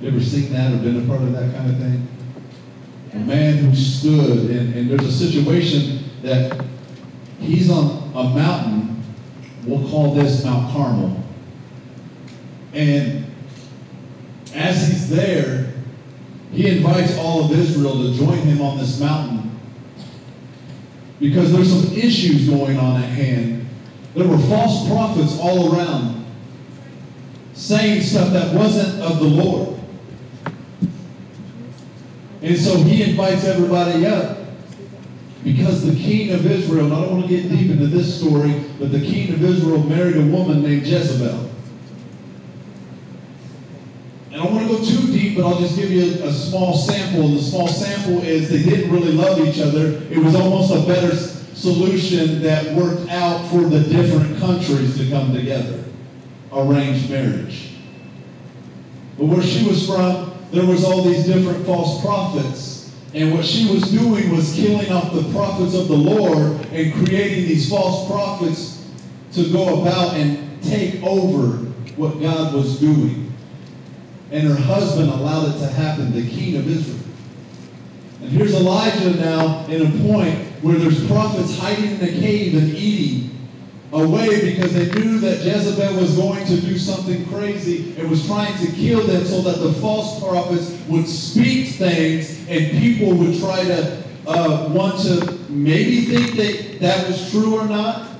You ever seen that or been a part of that kind of thing? A man who stood, and, and there's a situation that he's on a mountain, we'll call this Mount Carmel. And as he's there, he invites all of Israel to join him on this mountain because there's some issues going on at hand. There were false prophets all around saying stuff that wasn't of the Lord. And so he invites everybody up because the king of Israel, and I don't want to get deep into this story, but the king of Israel married a woman named Jezebel. And I don't want to go too deep, but I'll just give you a, a small sample. And the small sample is they didn't really love each other. It was almost a better solution that worked out for the different countries to come together. Arranged marriage. But where she was from, there was all these different false prophets. And what she was doing was killing off the prophets of the Lord and creating these false prophets to go about and take over what God was doing. And her husband allowed it to happen, the king of Israel. And here's Elijah now in a point where there's prophets hiding in a cave and eating away because they knew that Jezebel was going to do something crazy and was trying to kill them so that the false prophets would speak things and people would try to uh, want to maybe think that that was true or not.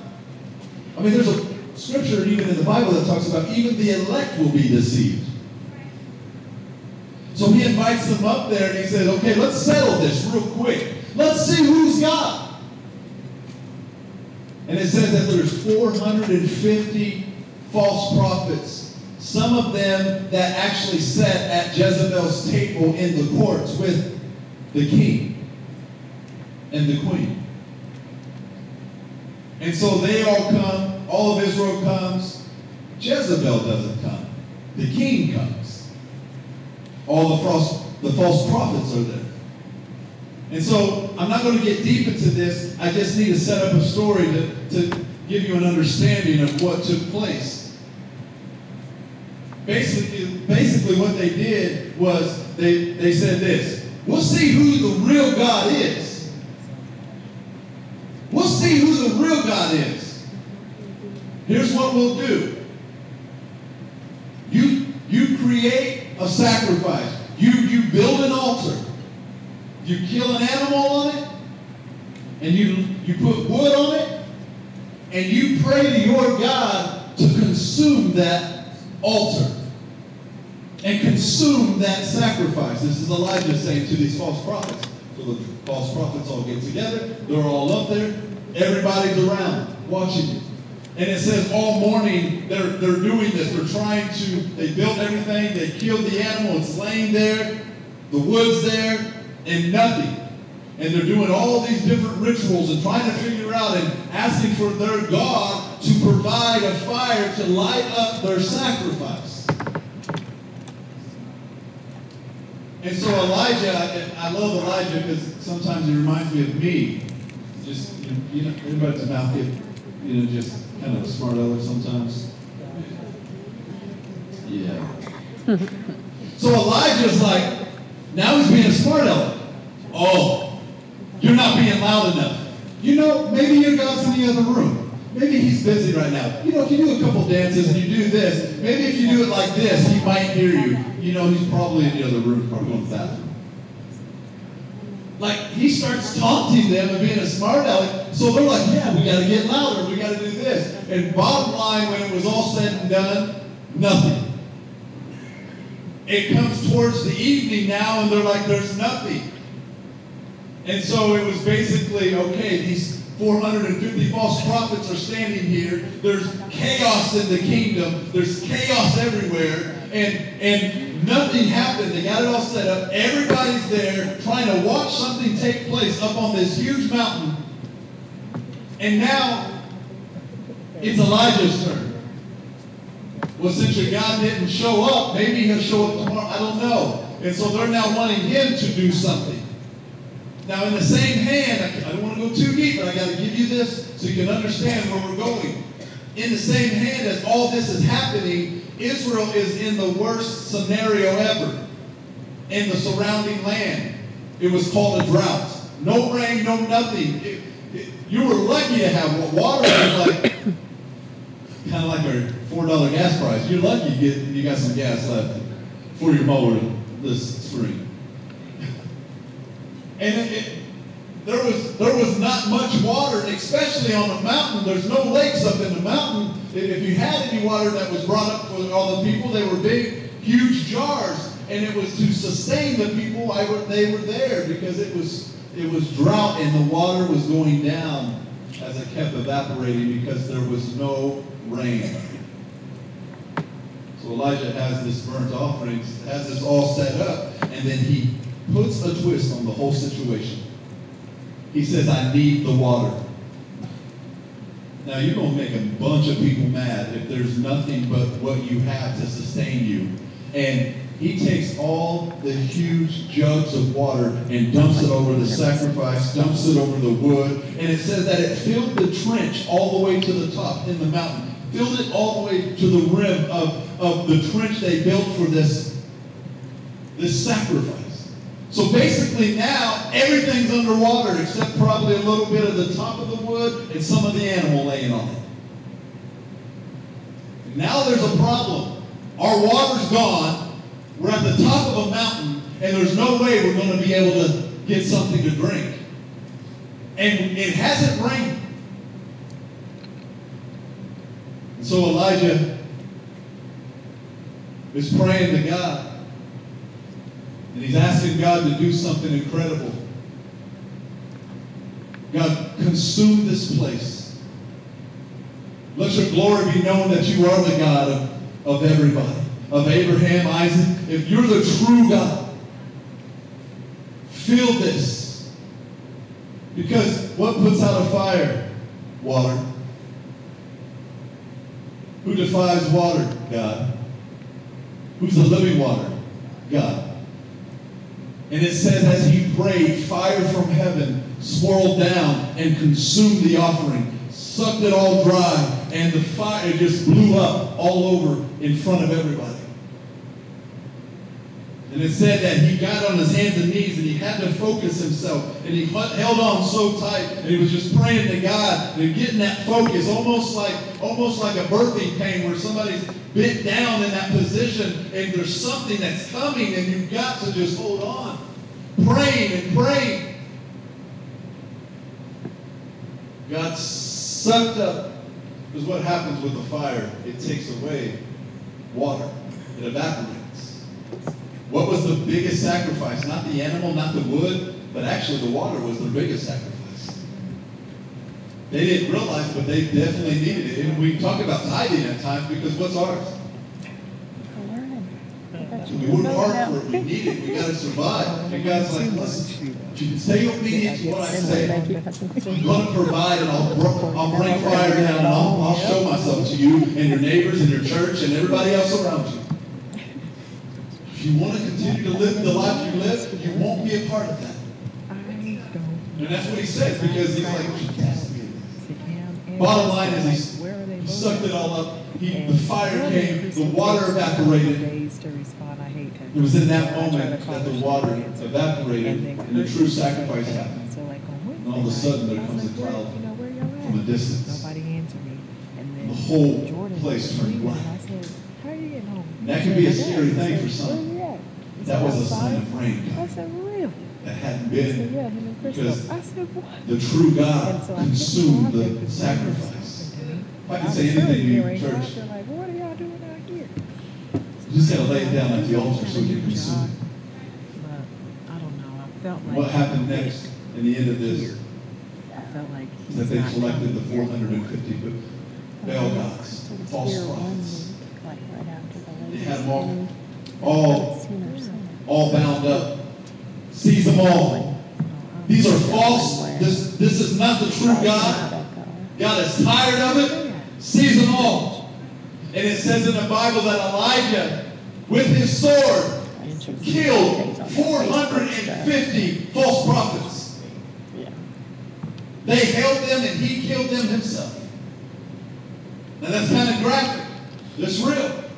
I mean, there's a scripture even in the Bible that talks about even the elect will be deceived. So he invites them up there and he says, okay, let's settle this real quick. Let's see who's God. And it says that there's 450 false prophets, some of them that actually sat at Jezebel's table in the courts with the king and the queen. And so they all come, all of Israel comes. Jezebel doesn't come. The king comes. All the false, the false prophets are there. And so I'm not going to get deep into this. I just need to set up a story to, to give you an understanding of what took place. Basically, basically what they did was they, they said this. We'll see who the real God is. We'll see who the real God is. Here's what we'll do. You, you create a sacrifice. You, you build an altar. You kill an animal on it, and you, you put wood on it, and you pray to your God to consume that altar and consume that sacrifice. This is Elijah saying to these false prophets. So the false prophets all get together, they're all up there, everybody's around watching it. And it says all morning they're, they're doing this. They're trying to, they built everything, they killed the animal, it's laying there, the wood's there, and nothing. And they're doing all these different rituals and trying to figure out and asking for their God to provide a fire to light up their sacrifice. And so Elijah, I love Elijah because sometimes he reminds me of me. Just, you know, you know everybody's mouth get, you know, just kind of a smart aleck sometimes. Yeah. so Elijah's like, now he's being a smart aleck. Oh, you're not being loud enough. You know, maybe your God's in the other room. Maybe he's busy right now. You know, if you do a couple dances and you do this, maybe if you do it like this, he might hear you. You know, he's probably in the other room, probably going to bathroom. Like, he starts taunting them and being a smart aleck. So they're like, yeah, we got to get louder. We got to do this. And bottom line, when it was all said and done, nothing. It comes towards the evening now, and they're like, there's nothing. And so it was basically, okay, these 450 false prophets are standing here. There's chaos in the kingdom. There's chaos everywhere. And, and nothing happened. They got it all set up. Everybody's there trying to watch something take place up on this huge mountain. And now it's Elijah's turn. Well, since your God didn't show up, maybe he'll show up tomorrow. I don't know. And so they're now wanting him to do something. Now, in the same hand, I don't want to go too deep, but I got to give you this so you can understand where we're going. In the same hand as all this is happening, Israel is in the worst scenario ever. in the surrounding land. It was called a drought. No rain, no nothing. It, it, you were lucky to have water. Like kind of like our four dollar gas price. You're lucky you get you got some gas left for your mower this spring. and it, it, there was there was not much water, especially on the mountain. There's no lakes up in the mountain. If you had any water that was brought up for all the people, they were big, huge jars, and it was to sustain the people. Were they were there because it was it was drought and the water was going down as it kept evaporating because there was no rain. So Elijah has this burnt offering, has this all set up, and then he puts a twist on the whole situation. He says, I need the water. Now, you're going to make a bunch of people mad if there's nothing but what you have to sustain you. And he takes all the huge jugs of water and dumps it over the sacrifice, dumps it over the wood, and it says that it filled the trench all the way to the top in the mountain, filled it all the way to the rim of, of the trench they built for this, this sacrifice. So basically now everything's underwater except probably a little bit of the top of the wood and some of the animal laying on it. Now there's a problem. Our water's gone we're at the top of a mountain, and there's no way we're going to be able to get something to drink. And it hasn't rained. And so Elijah is praying to God. And he's asking God to do something incredible. God, consume this place. Let your glory be known that you are the God of, of everybody of Abraham, Isaac, if you're the true God, feel this. Because what puts out a fire? Water. Who defies water? God. Who's the living water? God. And it says, as he prayed, fire from heaven swirled down and consumed the offering, sucked it all dry, and the fire just blew up all over in front of everybody. And it said that he got on his hands and knees and he had to focus himself. And he held on so tight and he was just praying to God and getting that focus, almost like almost like a birthing pain where somebody's bent down in that position and there's something that's coming and you've got to just hold on. Praying and praying. God sucked up. Because what happens with the fire? It takes away water. It evaporates. What was the biggest sacrifice? Not the animal, not the wood, but actually the water was the biggest sacrifice. They didn't realize, but they definitely needed it. And we talk about tithing at times because what's ours? We work hard for it. We need it. We got to survive. And God's like, listen, you stay obedient to what I say. I'm going to provide and I'll, I'll bring fire down and I'll, I'll show myself to you and your neighbors and your church and everybody else around you. If you want to continue to live the life you live, you won't be a part of that. And that's what he said because he's like, Bottom line is he, he sucked it all up. He, the fire came, the water evaporated. It was in that moment that the water evaporated and the true sacrifice happened. And all of a sudden there comes a cloud from a distance. And the whole place turned black. That can be a scary thing for some. That was a sign of rain. I said, really? That hadn't been because I said, what? the true God consumed the sacrifice. If I can say anything to you, church, like, what are y'all doing out here? You just gotta lay it down at the altar so you can consume it. But I don't know. I felt like what happened next in the end of this? I felt like that they collected the 450 Baal gods, false prophets. They had them all, all, all bound up. Seize them all. These are false. This, this is not the true God. God is tired of it. Seize them all. And it says in the Bible that Elijah, with his sword, killed 450 false prophets. They held them and he killed them himself. Now that's kind of graphic. It's real.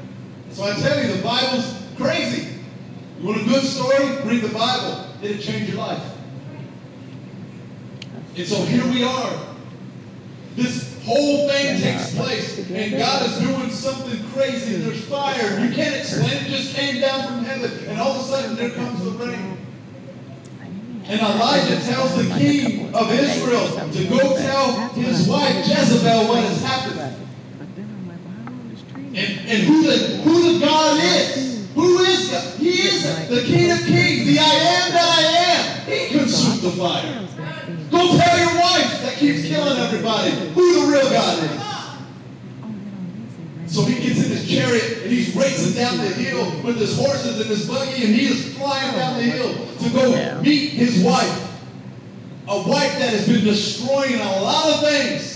So I tell you, the Bible's crazy. You want a good story? Read the Bible. It'll change your life. And so here we are. This whole thing takes place, and God is doing something crazy. There's fire. You can't explain it. Just came down from heaven, and all of a sudden there comes the rain. And Elijah tells the king of Israel to go tell his wife Jezebel what has happened. And, and who the who the God is. Who is God? He is the King of Kings, the I am that I am. He consumed the fire. Go tell your wife that keeps killing everybody who the real God is. So he gets in his chariot and he's racing down the hill with his horses and his buggy, and he is flying down the hill to go meet his wife. A wife that has been destroying a lot of things.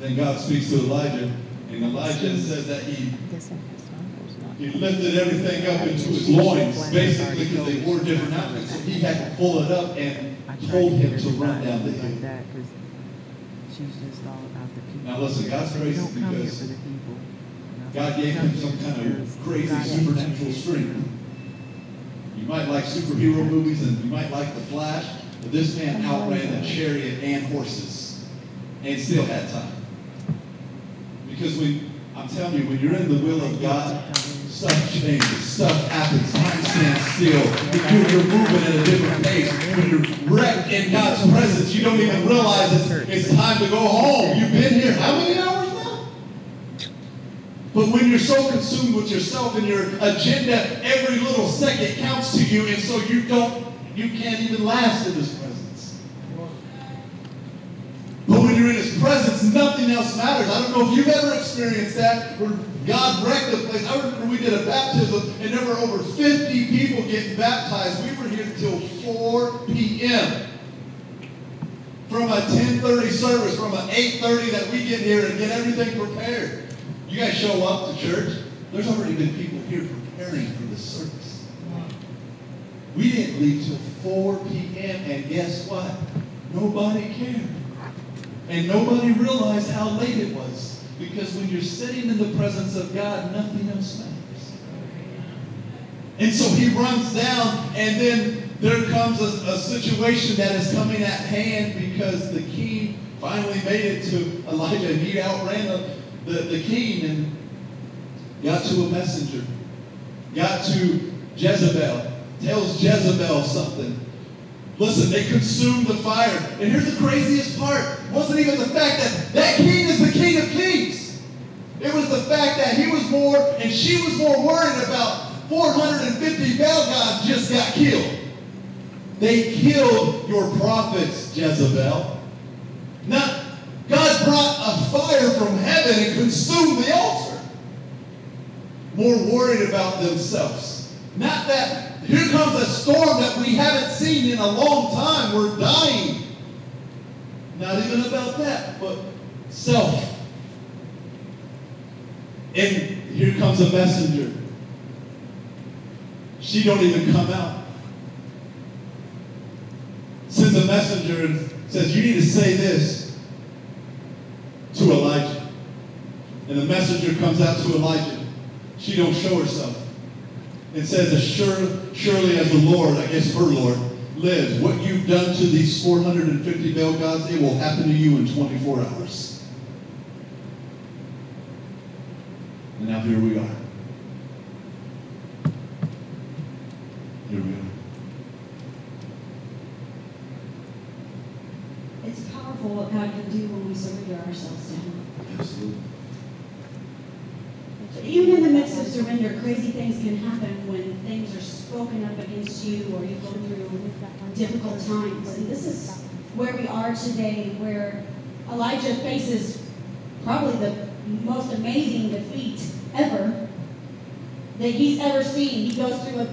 Then God speaks to Elijah, and Elijah says that he he lifted everything up into his loins, basically because they wore different outfits. So he had to pull it up and told him to run down the hill. Now listen, God's crazy because God gave him some kind of crazy supernatural strength. You might like superhero movies and you might like The Flash, but this man outran a chariot and horses and still had time. Because when, I'm telling you, when you're in the will of God, stuff changes, stuff happens, time stands still. You're, you're moving at a different pace. When you're wrecked in God's presence, you don't even realize it's, it's time to go home. You've been here how many hours now? But when you're so consumed with yourself and your agenda, every little second counts to you, and so you don't, you can't even last in His presence. But when you're in presence, nothing else matters. I don't know if you've ever experienced that, where God wrecked the place. I remember we did a baptism, and there were over 50 people getting baptized. We were here until 4 p.m. From a 10:30 service, from an 8:30 that we get here and get everything prepared. You guys show up to church. There's already been people here preparing for the service. We didn't leave till 4 p.m. and guess what? Nobody cared. And nobody realized how late it was. Because when you're sitting in the presence of God, nothing else matters. And so he runs down, and then there comes a, a situation that is coming at hand because the king finally made it to Elijah. He outran the, the, the king and got to a messenger, got to Jezebel, tells Jezebel something. Listen, they consumed the fire. And here's the craziest part. Wasn't even the fact that that king is the king of kings. It was the fact that he was more, and she was more worried about 450 Baal gods just got killed. They killed your prophets, Jezebel. Not, God brought a fire from heaven and consumed the altar. More worried about themselves. Not that here comes a storm that we haven't seen in a long time. We're dying. Not even about that, but self. And here comes a messenger. She don't even come out. Sends a messenger and says, you need to say this to Elijah. And the messenger comes out to Elijah. She don't show herself. It says, as sure, surely as the Lord, I guess her Lord, lives, what you've done to these 450 Baal gods, it will happen to you in 24 hours. And now here we are. Here we are. It's powerful what God can do when we surrender ourselves to Him. Absolutely. Even in the of surrender, crazy things can happen when things are spoken up against you or you go through difficult times. And this is where we are today, where Elijah faces probably the most amazing defeat ever that he's ever seen. He goes through a,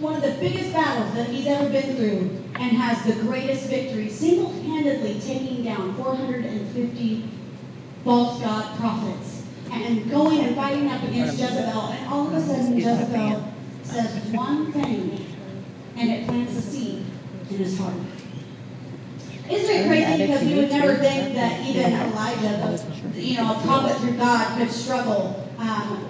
one of the biggest battles that he's ever been through and has the greatest victory, single handedly taking down 450 false God prophets and going and fighting up against Jezebel. And all of a sudden, Jezebel says one thing, and it plants a seed in his heart. Isn't it crazy because you would never think that even Elijah, the, you know, a prophet through God, could struggle um,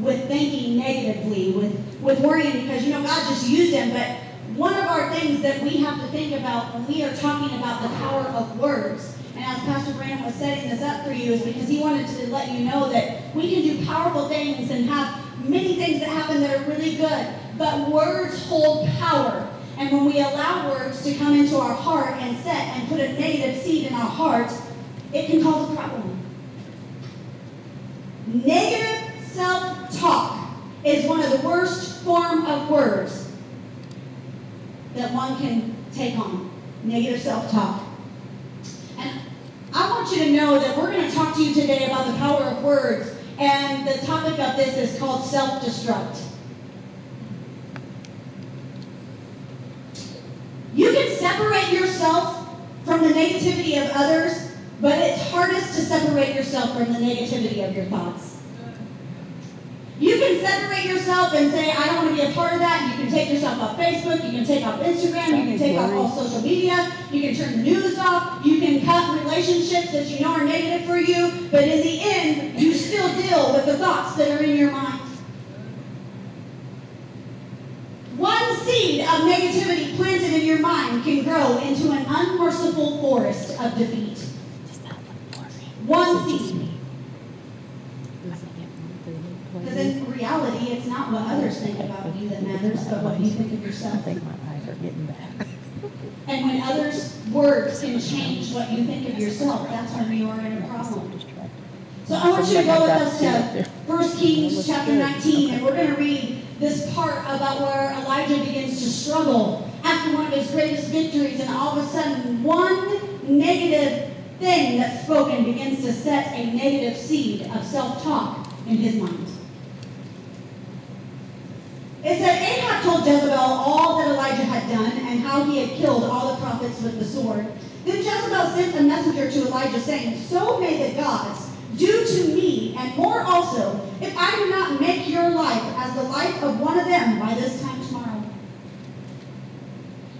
with thinking negatively, with, with worrying because, you know, God just used him. But one of our things that we have to think about when we are talking about the power of words, and as Pastor Brandon was setting this up for you, is because he wanted to let you know that we can do powerful things and have many things that happen that are really good. But words hold power. And when we allow words to come into our heart and set and put a negative seed in our heart, it can cause a problem. Negative self-talk is one of the worst form of words that one can take on. Negative self-talk. I want you to know that we're going to talk to you today about the power of words, and the topic of this is called self-destruct. You can separate yourself from the negativity of others, but it's hardest to separate yourself from the negativity of your thoughts. You can separate yourself and say, I don't want to be a part of that. You can take yourself off Facebook. You can take off Instagram. You can take off all social media. You can turn the news off. You can cut relationships that you know are negative for you. But in the end, you still deal with the thoughts that are in your mind. One seed of negativity planted in your mind can grow into an unmerciful forest of defeat. One seed. Because in reality, it's not what others think about you that matters, but what you think of yourself. I think my eyes are getting bad. And when others' words can change what you think of yourself, that's when you are in a problem. So I want you to go with us to 1 Kings chapter 19, and we're going to read this part about where Elijah begins to struggle after one of his greatest victories, and all of a sudden, one negative thing that's spoken begins to set a negative seed of self talk in his mind. It said Ahab told Jezebel all that Elijah had done and how he had killed all the prophets with the sword. Then Jezebel sent a messenger to Elijah saying, So may the gods do to me and more also if I do not make your life as the life of one of them by this time tomorrow.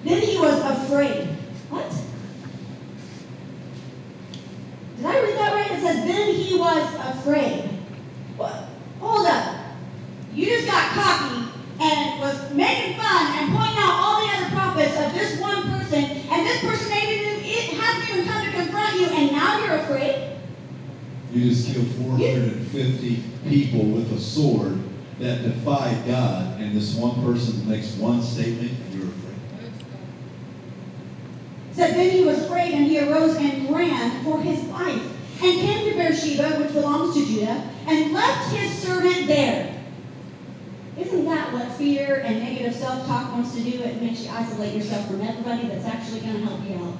Then he was afraid. What? Did I read that right? It says, Then he was afraid. What? Hold up. You just got cocky and was making fun and pointing out all the other prophets of this one person, and this person even, it hasn't even come to confront you, and now you're afraid? You just killed 450 people with a sword that defied God, and this one person makes one statement, and you're afraid. Said then he was afraid, and he arose and ran for his life, and came to Beersheba, which belongs to Judah, and left his servant there. Isn't that what fear and negative self-talk wants to do? It makes you isolate yourself from everybody that's actually going to help you out.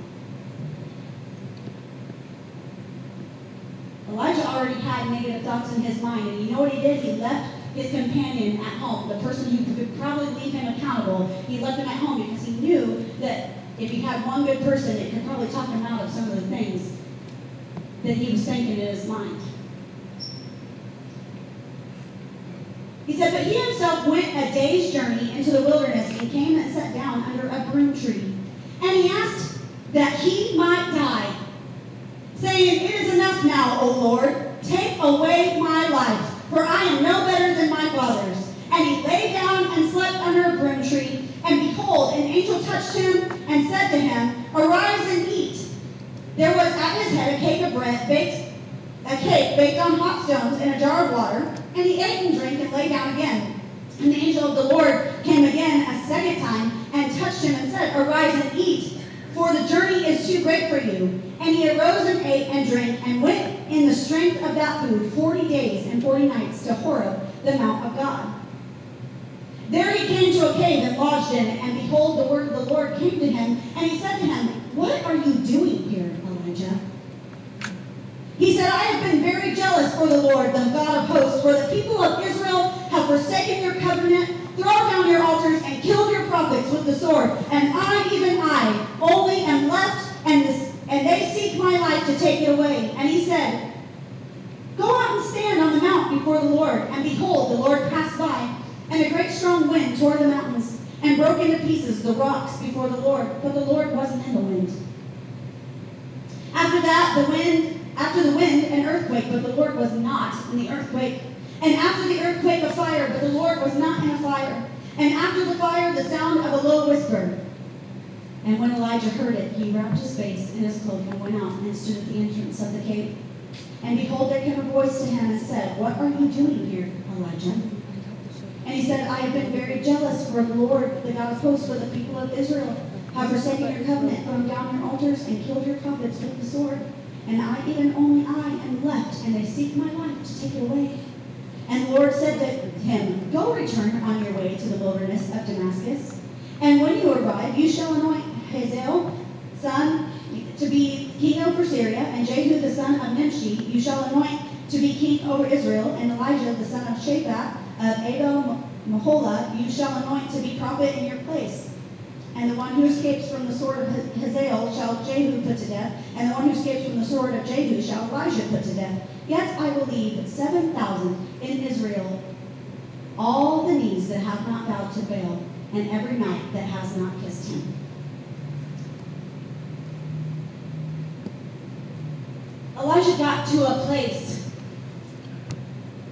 Elijah already had negative thoughts in his mind, and you know what he did? He left his companion at home, the person who could probably leave him accountable. He left him at home because he knew that if he had one good person, it could probably talk him out of some of the things that he was thinking in his mind. He said, But he himself went a day's journey into the wilderness and came and sat down under a broom tree. And he asked that he might die, saying, It is enough now, O Lord. Take away my life, for I am no better than my fathers. And he lay down and slept under a broom tree. And behold, an angel touched him and said to him, Arise and eat. There was at his head a cake of bread baked, a cake baked on hot stones and a jar of water. And he ate and drank and lay down again. And the angel of the Lord came again a second time and touched him and said, Arise and eat, for the journey is too great for you. And he arose and ate and drank and went in the strength of that food forty days and forty nights to Horeb, the mount of God. There he came to a cave and lodged in it, and behold, the word of the Lord came to him, and he said to him, What are you doing here, Elijah? He said, I have been very jealous for the Lord, the God of hosts, for the people of Israel have forsaken your covenant, thrown down your altars, and killed your prophets with the sword. And I, even I, only am left, and, this, and they seek my life to take it away. And he said, Go out and stand on the mount before the Lord. And behold, the Lord passed by, and a great strong wind tore the mountains, and broke into pieces the rocks before the Lord. But the Lord wasn't in the wind. After that, the wind after the wind, an earthquake, but the Lord was not in the earthquake. And after the earthquake, a fire, but the Lord was not in a fire. And after the fire, the sound of a low whisper. And when Elijah heard it, he wrapped his face in his cloak and went out and stood at the entrance of the cave. And behold, there came a voice to him and said, What are you doing here, Elijah? And he said, I have been very jealous for the Lord, the God of hosts, for the people of Israel have forsaken your covenant, thrown down your altars, and killed your prophets with the sword. And I, even only I, am left, and they seek my life to take it away. And the Lord said to him, Go return on your way to the wilderness of Damascus. And when you arrive, you shall anoint Hazael, son, to be king over Syria, and Jehu, the son of Nimshi, you shall anoint to be king over Israel, and Elisha, the son of Shaphat, of Abel Meholah, you shall anoint to be prophet in your place. And the one who escapes from the sword of Hazael shall Jehu put to death, and the one who escapes from the sword of Jehu shall Elisha put to death. Yet I will leave 7,000 in Israel, all the knees that have not bowed to Baal, and every mouth that has not kissed him. Elijah got to a place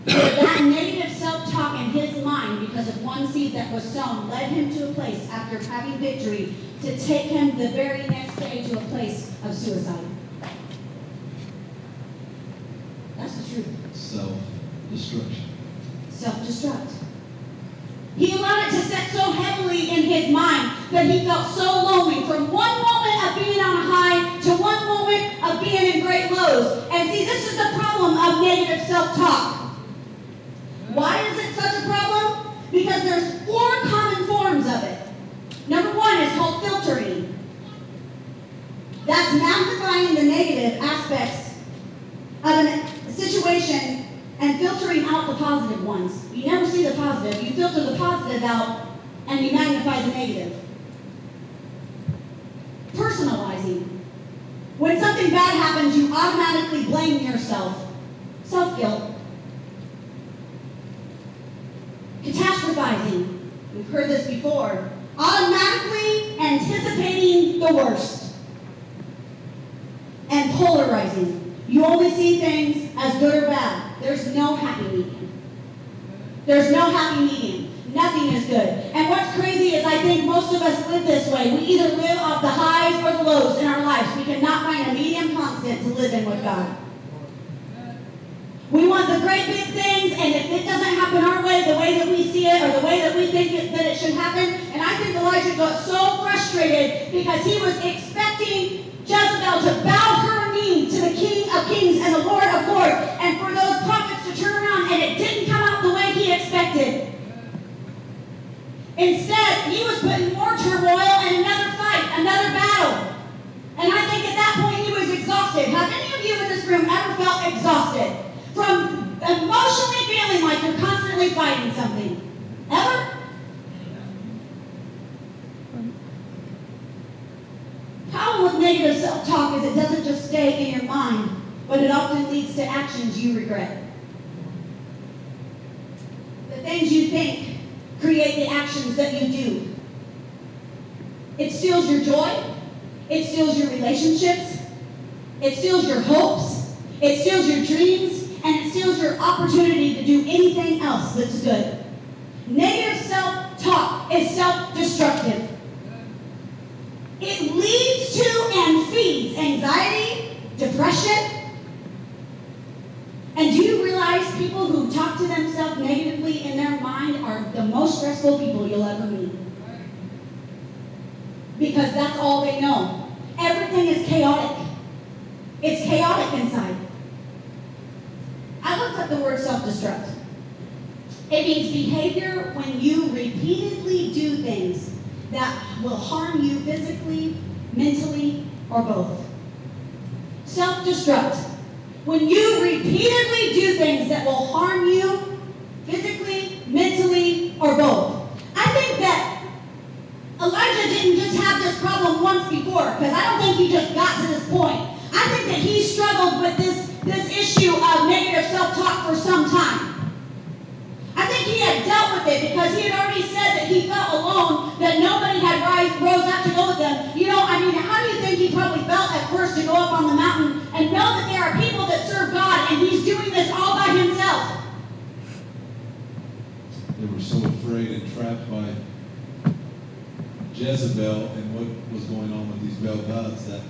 that negative self-talk in his mind, because of one seed that was sown, led him to a place after having victory to take him the very next day to a place of suicide. That's the truth. Self-destruction. Self-destruct. He allowed it to set so heavily in his mind that he felt so lonely from one moment of being on a high to one moment of being in great lows. And see, this is the problem of negative self-talk. Why is it such a problem? Because there's four common forms of it. Number one is called filtering. That's magnifying the negative aspects of a situation and filtering out the positive ones. You never see the positive. You filter the positive out and you magnify the negative. Personalizing. When something bad happens, you automatically blame yourself. Self guilt. Catastrophizing. We've heard this before. Automatically anticipating the worst. And polarizing. You only see things as good or bad. There's no happy medium. There's no happy medium. Nothing is good. And what's crazy is I think most of us live this way. We either live off the highs or the lows in our lives. We cannot find a medium constant to live in with God. We want the great big things, and if it doesn't happen our way, the way that we see it, or the way that we think it, that it should happen, and I think Elijah got so frustrated because he was expecting Jezebel to bow her knee to the King of Kings and the Lord of Lords, and for those prophets to turn around, and it didn't come out the way he expected. Instead, he was putting more turmoil in another fight, another battle. And I think at that point he was exhausted. Have any of you in this room ever felt exhausted? From emotionally feeling like you're constantly fighting something. Ever? Problem with negative self-talk is it doesn't just stay in your mind, but it often leads to actions you regret. The things you think create the actions that you do. It steals your joy. It steals your relationships. It steals your hopes. It steals your dreams and it steals your opportunity to do anything else that's good. Negative self talk is self destructive. It leads to and feeds anxiety, depression. And do you realize people who talk to themselves negatively in their mind are the most stressful people you'll ever meet? Because that's all they know. Everything is chaotic. It's chaotic inside. Looked up the word self-destruct. It means behavior when you repeatedly do things that will harm you physically, mentally, or both. Self-destruct. When you repeatedly do things that will harm you physically, mentally, or both. I think that Elijah didn't just have this problem once before, because I don't think he just got to this point. I think that he struggled with this this issue for some time. I think he had dealt with it because he had already said that he felt alone, that nobody had rise, rose up to go with them. You know, I mean, how do you think he probably felt at first to go up on the mountain and know that there are people that serve God and he's doing this all by himself? they were so afraid and trapped by Jezebel and what was going on with these Baal gods that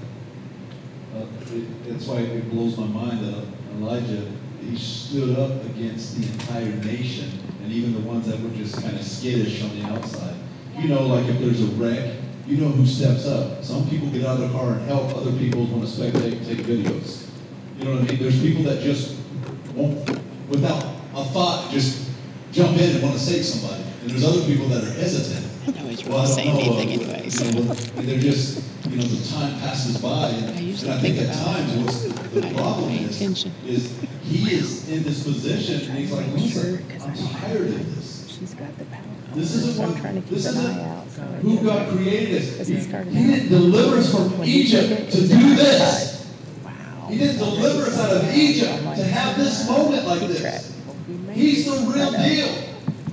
uh, it, that's why it blows my mind that Elijah he stood up against the entire nation and even the ones that were just kind of skittish on the outside. You know, like if there's a wreck, you know who steps up. Some people get out of the car and help. Other people want to spectate, and take videos. You know what I mean? There's people that just won't, without a thought, just jump in and want to save somebody. And there's other people that are hesitant. I always want to say anything uh, anyway. So. You know, they're just, you know, the time passes by, and, I and usually I think think at about times what's the, the I don't problem pay is, attention. is he is in this position, and he's like, listen, I'm I know tired of this. She's got the power. This isn't So I'm what, trying to keep this an isn't eye out. so I who can- God created us. He, he didn't deliver us from When Egypt to do this. Wow. He didn't deliver us out of Egypt to have this moment like this. He's the real deal.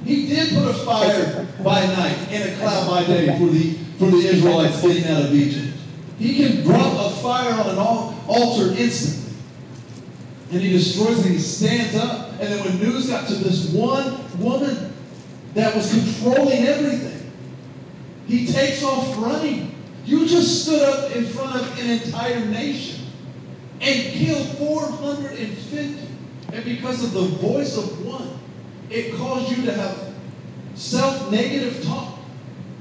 He did put a fire by night and a cloud by day for the for the Israelites getting out of Egypt. He can drop a fire on an altar instantly. And he destroys it. He stands up. And then when news got to this one woman that was controlling everything, he takes off running. You just stood up in front of an entire nation and killed 450. And because of the voice of one, it caused you to have self negative talk.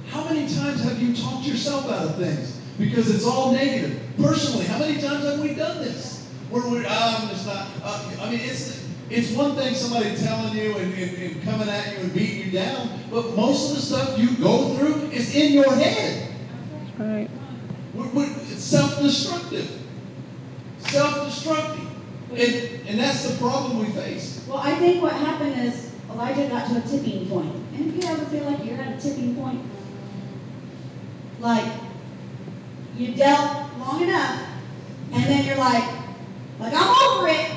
How many times have you talked yourself out of things? Because it's all negative. Personally, how many times have we done this? Where we're, oh, I'm just not, uh, I mean, it's, it's one thing somebody telling you and, and, and coming at you and beating you down, but most of the stuff you go through is in your head. Right. We're, we're, it's self-destructive. Self-destructive. And, and that's the problem we face. Well, I think what happened is Elijah got to a tipping point. And if you ever feel like you're at a tipping point, like you dealt long enough, and then you're like, like I'm over it.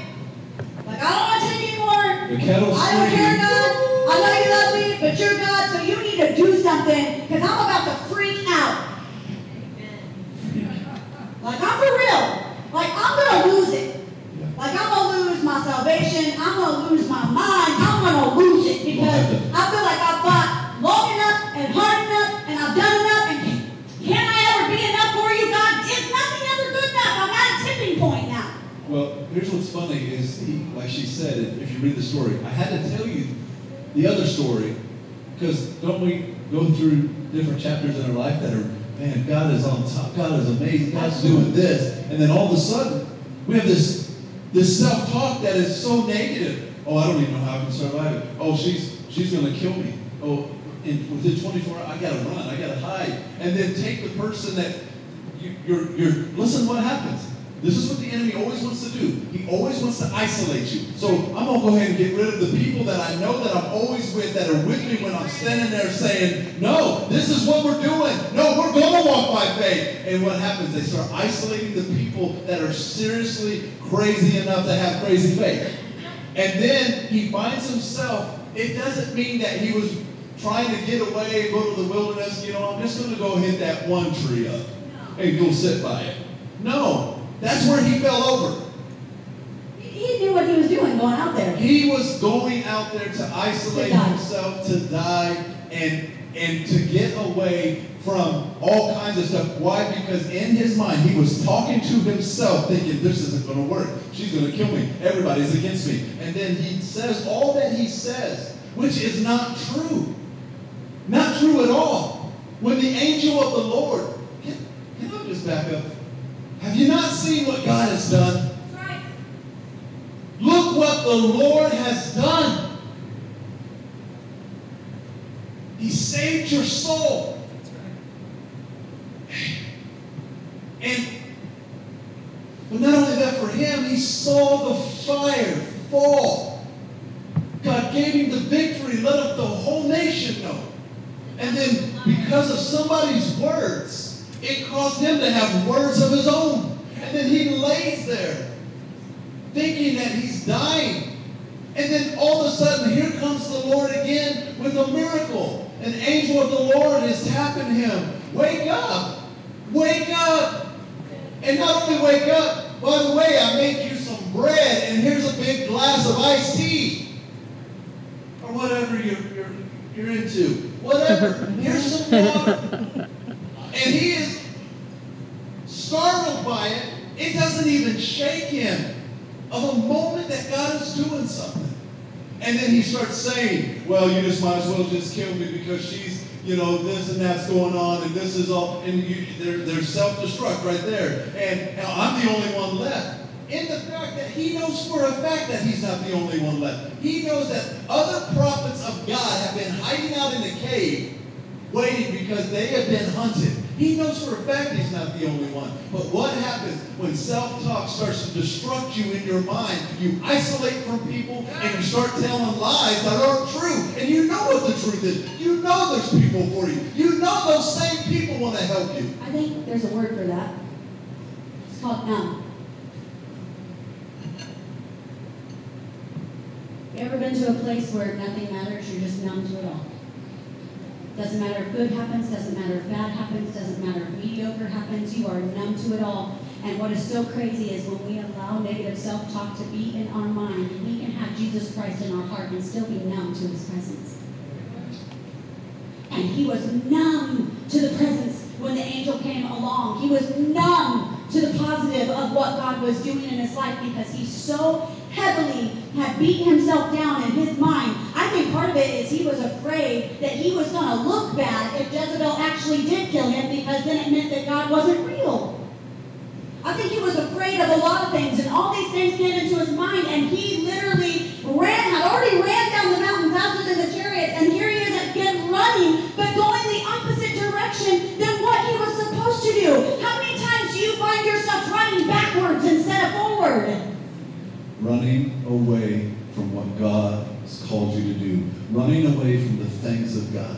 Like I don't want to take anymore. The kettle's I don't care, screaming. God. I know you love me, but you're God, so you need to do something because I'm about to freak out. Like I'm for real. Like I'm gonna lose it. Like I'm gonna lose my salvation. I'm gonna lose my mind. I'm gonna lose it because I feel like I've fought long enough and hard enough and I've done enough. And can I ever be enough for you, God? Is nothing ever good enough? I'm at a tipping point now. Well, here's what's funny is, he, like she said, if you read the story, I had to tell you the other story because don't we go through different chapters in our life that are, man, God is on top, God is amazing, God's doing this, and then all of a sudden we have this this self-talk that is so negative. Oh, I don't even know how I can survive it. Oh, she's she's gonna kill me. Oh, in, within 24 hours, I gotta run, I gotta hide, and then take the person that you, you're you're. Listen, what happens? This is what the enemy always wants to do. He always wants to isolate you. So I'm going to go ahead and get rid of the people that I know that I'm always with, that are with me when I'm standing there saying, no, this is what we're doing. No, we're going to walk by faith. And what happens? They start isolating the people that are seriously crazy enough to have crazy faith. And then he finds himself, it doesn't mean that he was trying to get away go to the wilderness, you know, I'm just going to go hit that one tree up and go sit by it. No, that's where he fell over. He knew what he was doing going out there. He was going out there to isolate To himself, to die, and and to get away from all kinds of stuff. Why? Because in his mind, he was talking to himself, thinking, this isn't going to work. She's going to kill me. Everybody's against me. And then he says all that he says, which is not true. Not true at all. When the angel of the Lord, can, can I just back up? Have you not seen what God has done? Look what the Lord has done. He saved your soul. And but not only that for him, he saw the fire fall. God gave him the victory, let up the whole nation know. And then because of somebody's words, it caused him to have words of his own. And then he lays there thinking that he's dying. And then all of a sudden, here comes the Lord again with a miracle. An angel of the Lord is tapping him. Wake up! Wake up! And not only wake up, by the way, I made you some bread, and here's a big glass of iced tea. Or whatever you're, you're, you're into. Whatever. Here's some water. And he is startled by it. It doesn't even shake him of a moment that God is doing something. And then he starts saying, well, you just might as well just kill me because she's, you know, this and that's going on and this is all, and you, they're, they're self-destruct right there. And, and I'm the only one left. In the fact that he knows for a fact that he's not the only one left. He knows that other prophets of God have been hiding out in the cave waiting because they have been hunted. He knows for a fact he's not the only one. But what happens when self-talk starts to destruct you in your mind? You isolate from people and you start telling lies that aren't true. And you know what the truth is. You know there's people for you. You know those same people want to help you. I think there's a word for that. It's called numb. You ever been to a place where nothing matters? You're just numb to it all. Doesn't matter if good happens, doesn't matter if bad happens, doesn't matter if mediocre happens, you are numb to it all. And what is so crazy is when we allow negative self talk to be in our mind, we can have Jesus Christ in our heart and still be numb to his presence. And he was numb to the presence when the angel came along. He was numb to the positive of what God was doing in his life because he so heavily had beaten himself down in his mind. Think part of it is he was afraid that he was going to look bad if Jezebel actually did kill him because then it meant that God wasn't real. I think he was afraid of a lot of things, and all these things came into his mind, and he literally ran, had already ran down the mountain faster than the chariots, and here he is again running, but going the opposite direction than what he was supposed to do. How many times do you find yourself running backwards instead of forward? Running away from what God has called you to do. Running away from the things of God.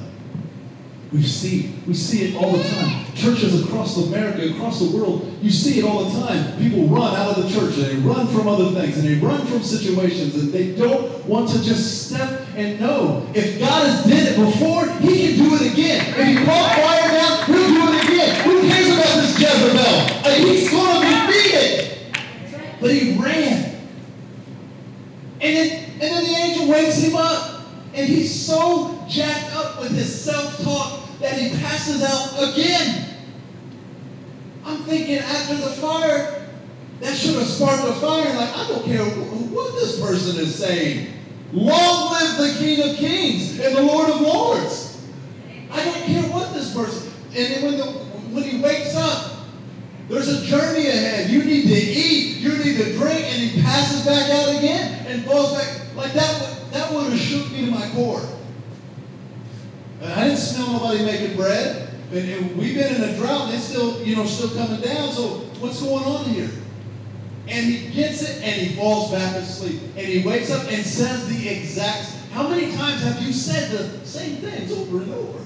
We see, we see it all the time. Churches across America, across the world, you see it all the time. People run out of the church and they run from other things and they run from situations and they don't want to just step and know if God has did it before, He can do it again. If He brought fire down, He'll do it again. Who cares about this Jezebel? Uh, he's going to defeat it. But he ran. And then, and then the angel wakes him up. And he's so jacked up with his self-talk that he passes out again. I'm thinking after the fire, that should have sparked a fire. Like, I don't care what this person is saying. Long live the King of Kings and the Lord of Lords. I don't care what this person. And then when, the, when he wakes up, there's a journey ahead. You need to eat. You need to drink. And he passes back out again and falls back. Like that, that would have shook me to my core. And I didn't smell nobody making bread. And, we've been in a drought and it's still, you know, still coming down. So what's going on here? And he gets it and he falls back asleep. And he wakes up and says the exact. How many times have you said the same things over and over?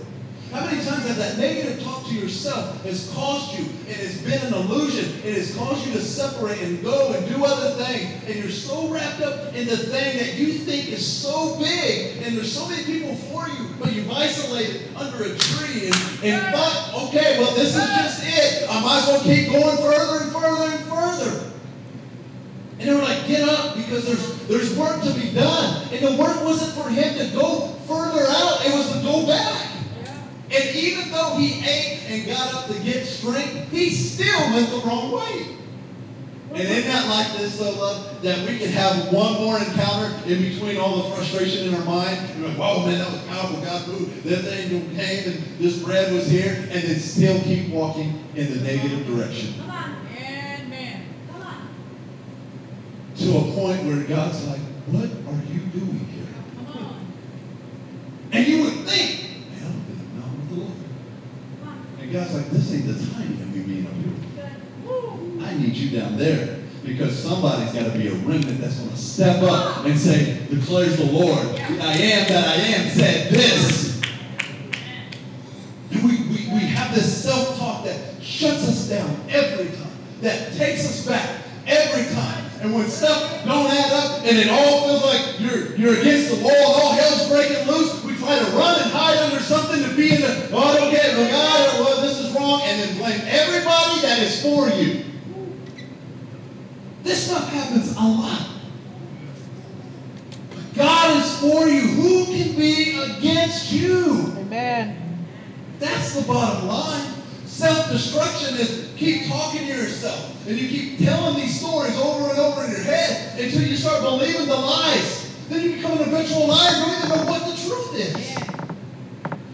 How many times has that negative talk to yourself has caused you, and it's been an illusion, it has caused you to separate and go and do other things, and you're so wrapped up in the thing that you think is so big, and there's so many people for you, but you've isolated under a tree, and, and thought, okay, well, this is just it. I might as well keep going further and further and further. And they were like, get up because there's there's work to be done. And the work wasn't for him to go further out, it was to go back. And even though he ate and got up to get strength, he still went the wrong way. And isn't that like this, though, love? That we can have one more encounter in between all the frustration in our mind. We're like, whoa, man, that was powerful. God moved. That angel came and this bread was here. And then still keep walking in the negative direction. Come on. Amen. Come on. To a point where God's like, what are you doing here? Come on. And you would think, and God's like, this ain't the time you being up here. I need you down there because somebody's got to be a remnant that's going to step up and say, declares the Lord, I am that I am, said this. And we, we, we have this self-talk that shuts us down every time, that takes us back every time. And when stuff don't add up and it all feels like you're, you're against the wall and all hell's breaking loose, we try to run and hide under something to be in the, oh, I don't get it, is wrong and then blame everybody that is for you. This stuff happens a lot. But God is for you. Who can be against you? Amen. That's the bottom line. Self-destruction is keep talking to yourself. And you keep telling these stories over and over in your head until you start believing the lies. Then you become an habitual liar. You don't even know what the truth is. Yeah.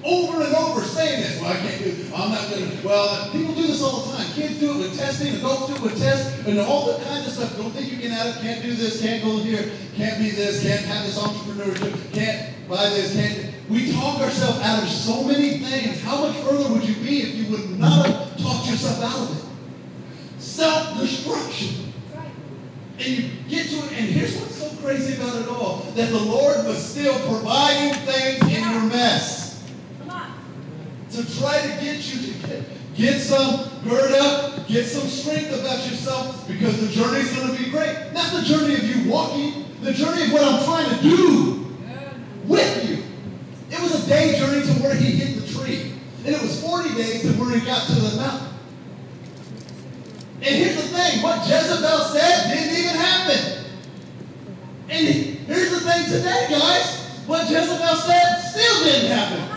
Over and over saying this. Well, I can't do it. I'm not going to. Well, people do this all the time. Kids do it with testing. Adults do it with tests. And all the kinds of stuff. Don't think you can add it. Can't do this. Can't go here. Can't be this. Can't have this entrepreneurship. Can't buy this. Can't. We talk ourselves out of so many things. How much further would you be if you would not have talked yourself out of it? Self-destruction. And you get to it, and here's what's so crazy about it all that the Lord was still providing things in your mess. To try to get you to get, get some gird up, get some strength about yourself, because the journey's going to be great. Not the journey of you walking, the journey of what I'm trying to do with you. It was a day journey to where he hit the tree. And it was 40 days to where he got to the mountain. And here's the thing what Jezebel said didn't even happen. And here's the thing today, guys what Jezebel said still didn't happen.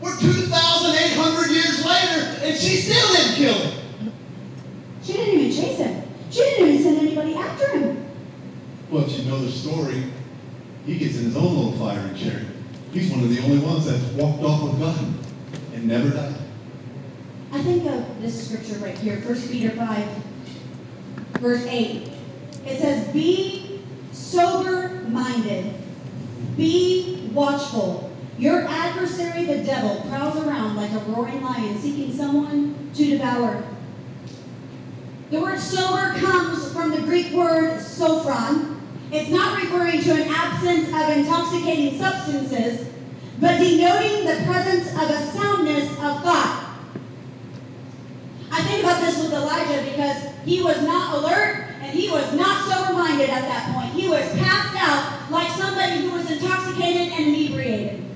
We're 2,800 years later, and she still didn't kill him. She didn't even chase him. She didn't even send anybody after him. Well, if you know the story, he gets in his own little firing chair. He's one of the only ones that walked off with God and never died. I think of this scripture right here, 1 Peter 5, verse 8. It says, Be sober minded, be watchful. Your adversary, the devil, prowls around like a roaring lion seeking someone to devour. The word sober comes from the Greek word sophron. It's not referring to an absence of intoxicating substances, but denoting the presence of a soundness of thought. I think about this with Elijah because he was not alert and he was not sober minded at that point. He was passed out like somebody who was intoxicated and inebriated.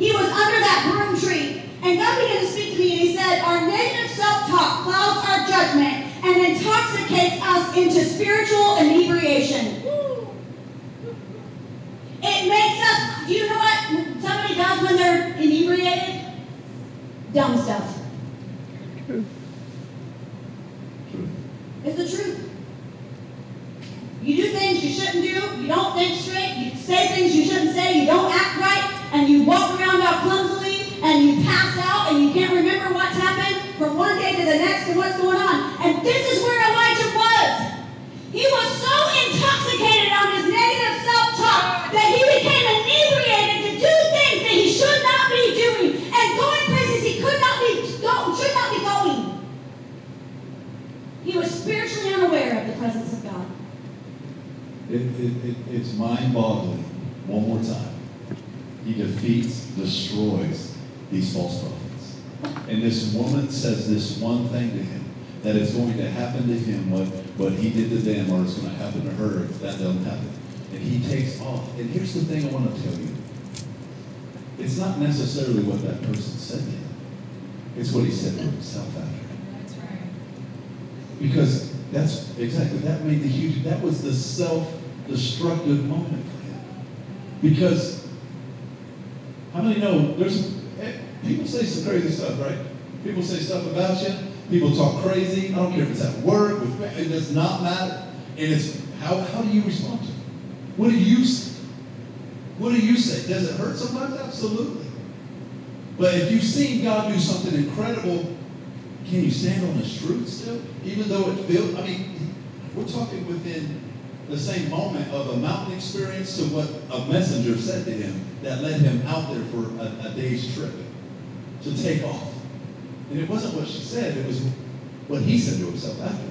He was under that broom tree, and God began to speak to me, and He said, Our negative self talk clouds our judgment and intoxicates us into spiritual inebriation. It makes us, do you know what somebody does when they're inebriated? Dumb stuff. It's the truth. You do things you shouldn't do, you don't think straight, you say things you shouldn't say, you don't act right, and you walk around all clumsily, and you pass out, and you can't remember what's happened from one day to the next and what's going on. And this is where Elijah was. He was so intoxicated on his negative self-talk that he became inebriated to do things that he should not be doing and going places he could not be go, should not be going. He was spiritually unaware of the presence of God. It, it, it, it's mind-boggling. One more time. He defeats, destroys these false prophets. And this woman says this one thing to him, that it's going to happen to him what, what he did to them, or it's going to happen to her if that doesn't happen. And he takes off. And here's the thing I want to tell you. It's not necessarily what that person said to him. It's what he said to himself after. That's right. Because that's exactly that made the huge that was the self-destructive moment for him. Because how many know there's eh, people say some crazy stuff, right? People say stuff about you. People talk crazy. I don't care if it's at work, it does not matter. And it's how how do you respond to it? What do you say? What do you say? Does it hurt sometimes? Absolutely. But if you've seen God do something incredible can you stand on His truth still? Even though it feels, I mean, we're talking within the same moment of a mountain experience to what a messenger said to him that led him out there for a, a day's trip to take off. And it wasn't what she said, it was what he said to himself after.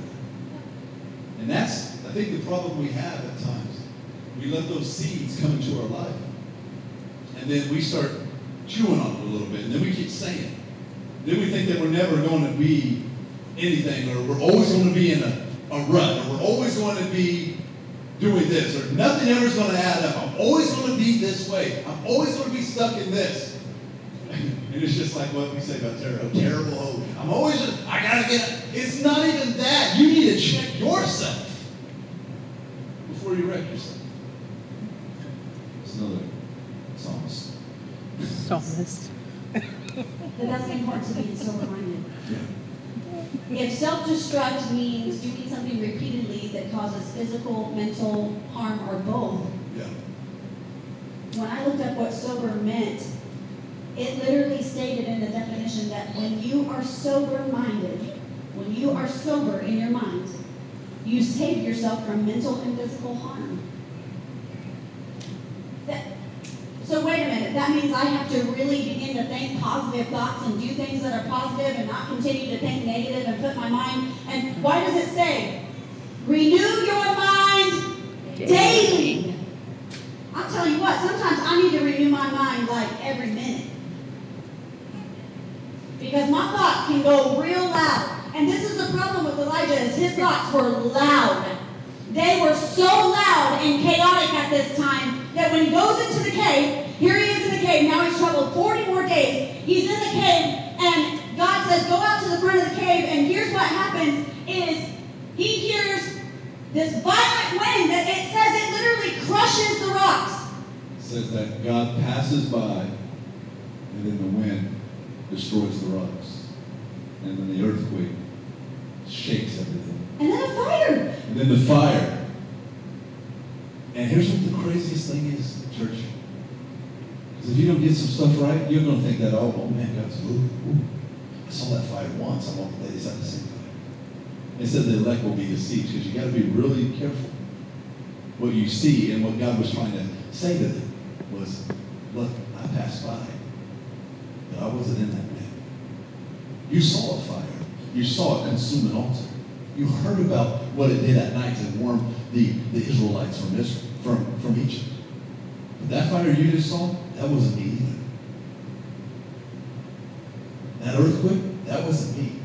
And that's, I think, the problem we have at times. We let those seeds come into our life. And then we start chewing on it a little bit. And then we keep saying it. Then we think that we're never going to be anything, or we're always going to be in a, a rut, or we're always going to be doing this, or nothing ever is going to add up. I'm always going to be this way. I'm always going to be stuck in this. and it's just like what we say about terrible, terrible hope. I'm always, just, I got to get, it's not even that. You need to check yourself before you wreck yourself. It's another psalmist. Psalmist. that that's important to be sober minded. Yeah. If self destruct means doing something repeatedly that causes physical, mental harm, or both, Yeah. when I looked up what sober meant, it literally stated in the definition that when you are sober minded, when you are sober in your mind, you save yourself from mental and physical harm. That, so wait a minute, that means I have to really begin to think positive thoughts and do things that are positive and not continue to think negative and put my mind, and why does it say? Renew your mind daily. I'll tell you what, sometimes I need to renew my mind like every minute. Because my thoughts can go real loud. And this is the problem with Elijah is his thoughts were loud. They were so loud and chaotic at this time that when he goes into the cave, here he is in the cave, now he's traveled 40 more days. He's in the cave, and God says, go out to the front of the cave, and here's what happens is he hears this violent wind that it says it literally crushes the rocks. It says that God passes by, and then the wind destroys the rocks. And then the earthquake shakes everything. And then a fire. And then the fire. And here's what the craziest thing is, church. Because if you don't get some stuff right, you're going to think that, oh, oh man, God's, ooh. I saw that fire once. I want the ladies at the same fire. Said the elect will be deceived because you got to be really careful. What you see and what God was trying to say to them was, look, I passed by, I wasn't in that wind. You saw a fire. You saw it consume an altar. You heard about what it did at night to warm the, the Israelites from Israel, from, from Egypt. But that fire you just saw, that wasn't me either. That earthquake, that wasn't me.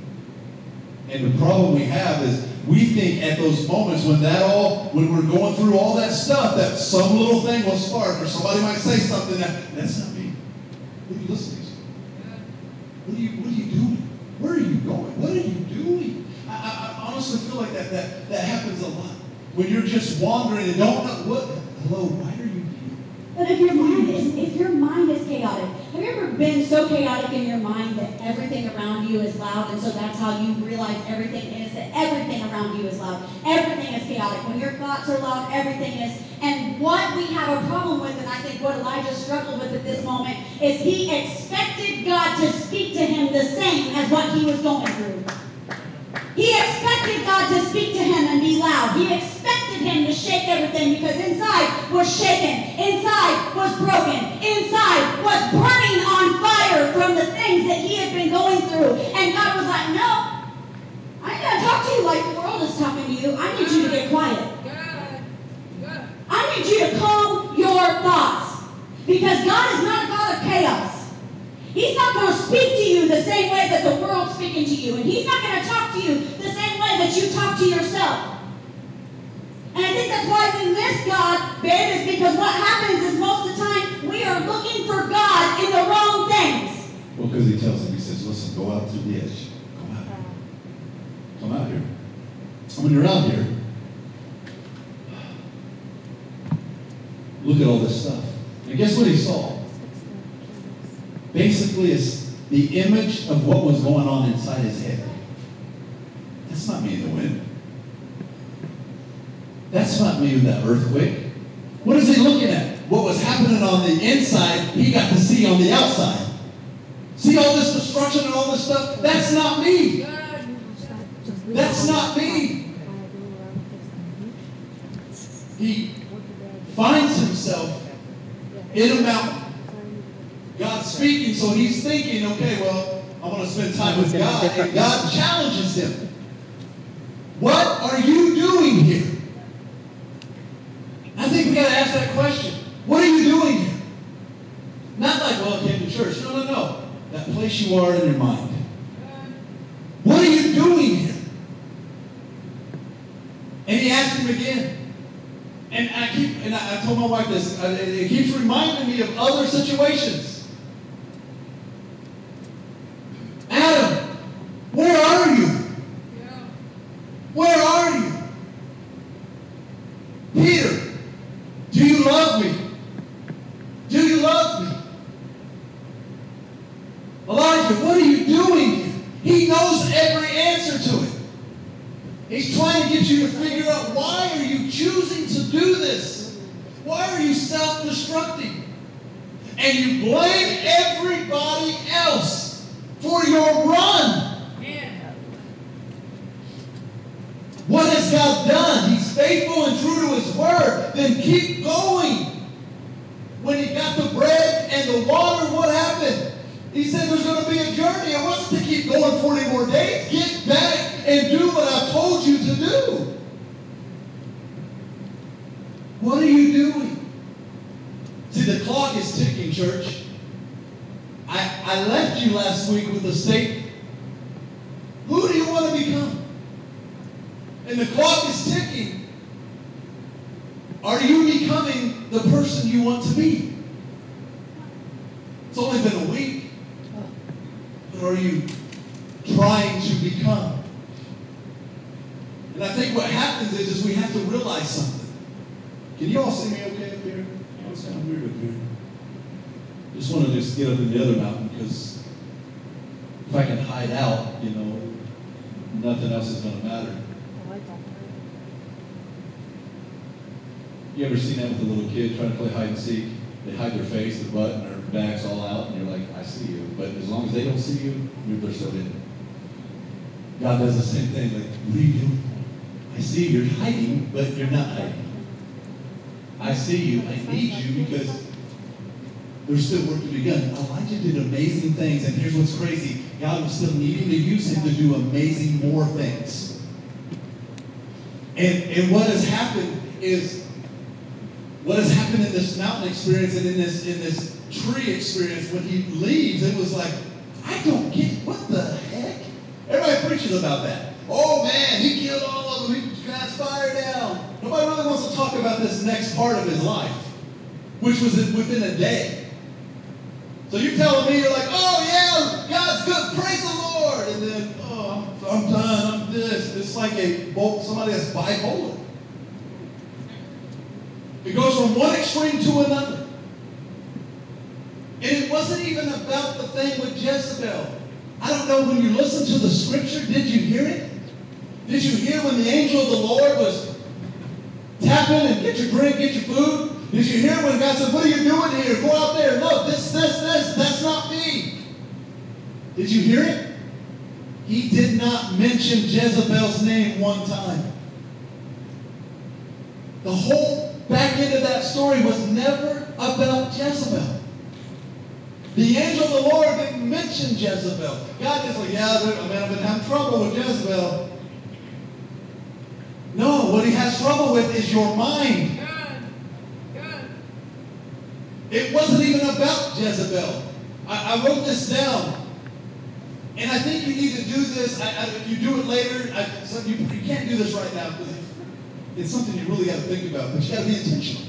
And the problem we have is we think at those moments when that all, when we're going through all that stuff, that some little thing will spark or somebody might say something that, that's not me. What are you listening? What are you, what are you doing? Where are you going? What are you doing? I, I, I honestly feel like that, that that happens a lot. When you're just wandering and don't know what, hello, why? But if your mind is if your mind is chaotic, have you ever been so chaotic in your mind that everything around you is loud, and so that's how you realize everything is that everything around you is loud, everything is chaotic. When your thoughts are loud, everything is. And what we have a problem with, and I think what Elijah struggled with at this moment, is he expected God to speak to him the same as what he was going through. He expected God to speak to him and be loud. He expected him to shake everything because inside was shaken, inside was broken, inside was burning on fire from the things that he had been going through. And God was like, No, I ain't gonna talk to you like the world is talking to you. I need you to get quiet. I need you to calm your thoughts because God is not a God of chaos. He's not going to speak to you the same way that the world's speaking to you. And he's not going to talk to you the same way that you talk to yourself. And I think that's why we miss God, babe, is because what happens is most of the time we are looking for God in the wrong things. Well, because he tells him, he says, listen, go out to the edge. Come out. Come out here. And when you're out here, look at all this stuff. And guess what he saw? Basically, it's the image of what was going on inside his head. That's not me in the wind. That's not me in that earthquake. What is he looking at? What was happening on the inside, he got to see on the outside. See all this destruction and all this stuff? That's not me. That's not me. He finds himself in a mountain. Speaking, so he's thinking, okay, well, I want to spend time with God. And God challenges him. What are you doing here? I think we got to ask that question. What are you doing here? Not like, well, I came to church. No, no, no. That place you are in your mind. What are you doing here? And he asked him again. And I keep, and I, I told my wife this, it keeps reminding me of other situations. Adam, where are you? Where are you? Peter, do you love me? Do you love me? are you? What are you doing? He knows every answer to it. He's trying to get you to figure out why are you choosing to do this? Why are you self-destructing? And you blame everybody else for your run. What has God done? He's faithful and true to his word. Then keep going. When he got the bread and the water, what happened? He said there's going to be a journey. It wasn't to keep going 40 more days. Get back and do what I've told you to do. What are you doing? See, the clock is ticking, church. I, I left you last week with a statement. Who do you want to become? And the clock is ticking. Are you becoming the person you want to be? It's only been a week. But are you trying to become? And I think what happens is, is we have to realize something. Can you all see me okay up here? Oh, it's kind of weird up here. Just want to just get up in the other mountain because if I can hide out, you know, nothing else is going to matter. You ever seen that with a little kid trying to play hide and seek? They hide their face, their butt, and their back's all out, and you're like, I see you. But as long as they don't see you, you're they're still in. God does the same thing. Like, are you? I see you're hiding, but you're not hiding. I see you. I need you because there's still work to be done. Elijah did amazing things, and here's what's crazy. God was still needing to use him to do amazing more things. And, and what has happened is what has happened in this mountain experience and in this in this tree experience when he leaves, it was like, I don't get what the heck? Everybody preaches about that. Oh man, he killed all of them, he fire down. Nobody really wants to talk about this next part of his life, which was within a day. So you're telling me you're like, oh yeah, God's good, praise the Lord, and then oh I'm, I'm done, I'm this. It's like a somebody that's bipolar. It goes from one extreme to another. And it wasn't even about the thing with Jezebel. I don't know when you listen to the scripture, did you hear it? Did you hear when the angel of the Lord was tapping and get your drink, get your food? Did you hear when God said, What are you doing here? Go out there. Look, this, this, this, that's not me. Did you hear it? He did not mention Jezebel's name one time. The whole back end of that story was never about Jezebel. The angel of the Lord didn't mention Jezebel. God just like, yeah, I mean, I've been having trouble with Jezebel. No, what he has trouble with is your mind. It wasn't even about Jezebel. I, I, wrote this down. And I think you need to do this. I, I, if you do it later, so you, you can't do this right now because it's something you really got to think about, but you got to be intentional.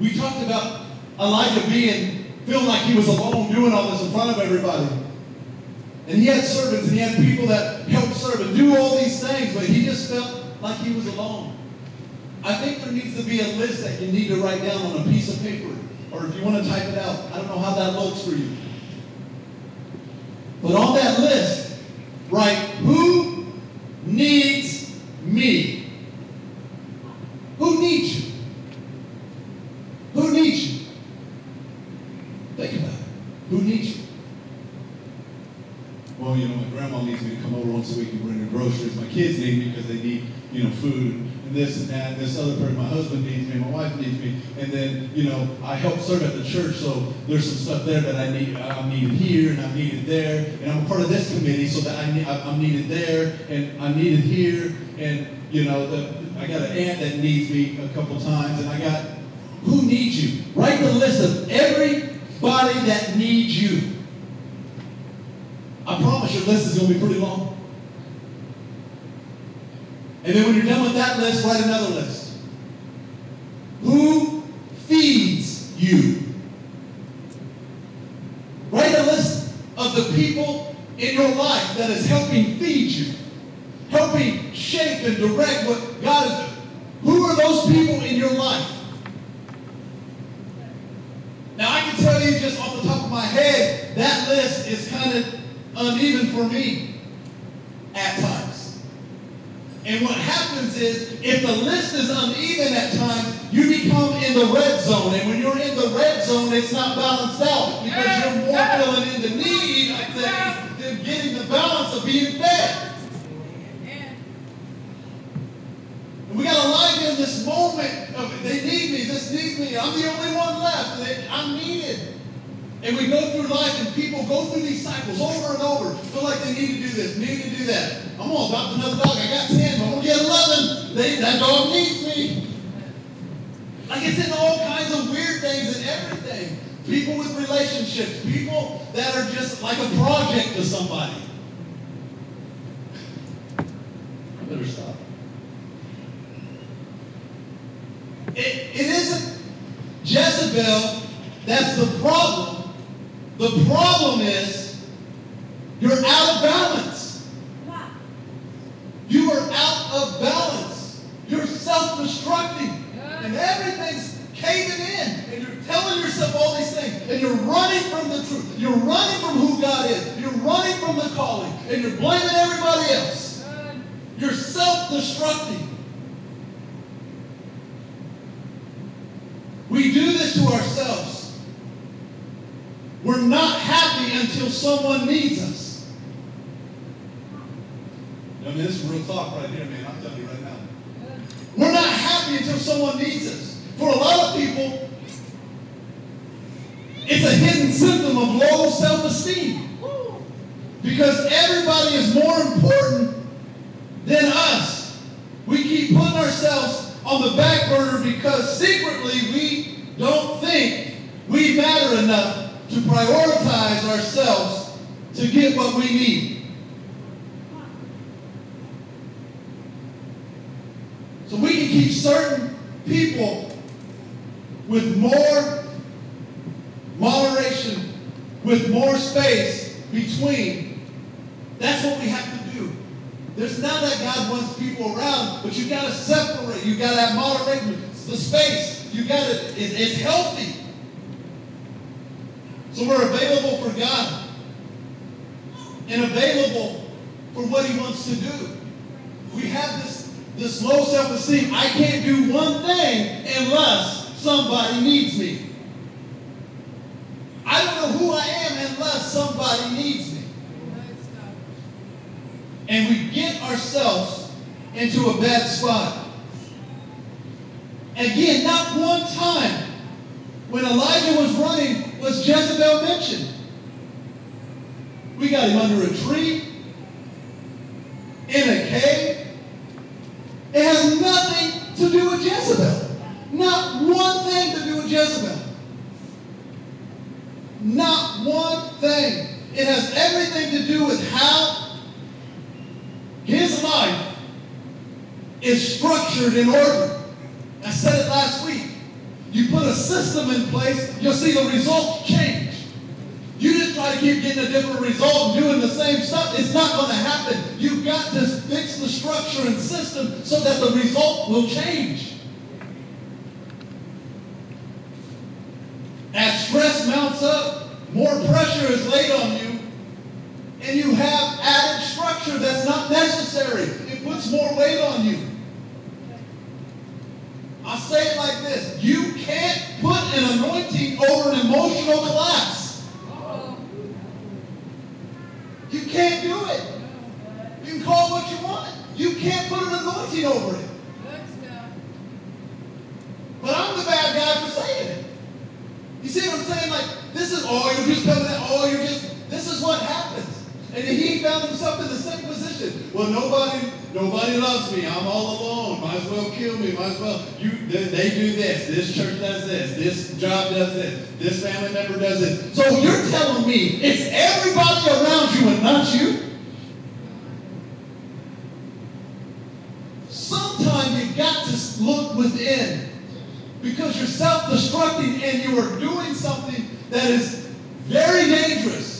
We talked about Elijah being, feeling like he was alone doing all this in front of everybody. And he had servants and he had people that helped serve and do all these things, but he just felt like he was alone. I think there needs to be a list that you need to write down on a piece of paper, or if you want to type it out. I don't know how that looks for you. But on that list, write who needs me. Who needs you? Who needs you? Think about it. Who needs you? Well, you know, my grandma needs me to come over once a week and bring her groceries. My kids need me because they need, you know, food this other person, my husband needs me, my wife needs me, and then, you know, I help serve at the church, so there's some stuff there that I need, I'm needed here, and I'm needed there, and I'm a part of this committee, so that I need, I'm needed there, and I'm needed here, and, you know, the, I got an aunt that needs me a couple times, and I got, who needs you? Write the list of everybody that needs you. I promise your list is going to be pretty long. And then when you're done with that list, write another list. Who feeds you? Write a list of the people in your life that is helping feed you, helping shape and direct what God is doing. Who are those people in your life? Now, I can tell you just off the top of my head, that list is kind of uneven for me at times. And what happens is, if the list is uneven at times, you become in the red zone. And when you're in the red zone, it's not balanced out because you're more feeling in the need of things than getting the balance of being fed. And we got Elijah in this moment of they need me, this needs me. I'm the only one left. They, I'm needed. And we go through life and people go through these cycles over and over. Feel like they need to do this, need to do that. I'm gonna adopt another dog. I got 10, but I'm gonna get 11. They, that dog needs me. Like it's in all kinds of weird things and everything. People with relationships, people that are just like a project to somebody. I better stop. It, it isn't Jezebel that's the problem. The problem is you're out of balance. You are out of balance. You're self-destructing. And everything's caving in. And you're telling yourself all these things. And you're running from the truth. You're running from who God is. You're running from the calling. And you're blaming everybody else. You're self-destructing. We do this to ourselves. We're not happy until someone needs us. I mean, this is real talk right here, man. I'm telling you right now. We're not happy until someone needs us. For a lot of people, it's a hidden symptom of low self-esteem. Because everybody is more important than us. We keep putting ourselves on the back burner because secretly we don't think we matter enough to prioritize ourselves to get what we need. So we can keep certain people with more moderation, with more space between. That's what we have to do. There's not that God wants people around, but you got to separate. You got to have moderation. The space. You got to. It, it's healthy. So we're available for God and available for what He wants to do. We have this, this low self-esteem. I can't do one thing unless somebody needs me. I don't know who I am unless somebody needs me. And we get ourselves into a bad spot. Again, not one time when Elijah was running was Jezebel mentioned. We got him under a tree, in a cave. It has nothing to do with Jezebel. Not one thing to do with Jezebel. Not one thing. It has everything to do with how his life is structured in order. I said it last week. You put a system in place, you'll see the results change. You just try to keep getting a different result and doing the same stuff, it's not going to happen. You've got to fix the structure and system so that the result will change. As stress mounts up, more pressure is laid on you, and you have added structure that's not necessary. It puts more weight on you. I say it like this you can't put an anointing over an emotional collapse. You can't do it. You can call it what you want. You can't put an anointing over it. But I'm the bad guy for saying it. You see what I'm saying? Like, this is, oh, you're just coming out, oh, you're just, this is what happens. And he found himself in the same position. Well, nobody, nobody loves me. I'm all alone. Might as well kill me. Might as well. You, they, they do this. This church does this. This job does this. This family member does this. So you're telling me it's everybody around you and not you? Sometimes you got to look within because you're self-destructing and you are doing something that is very dangerous.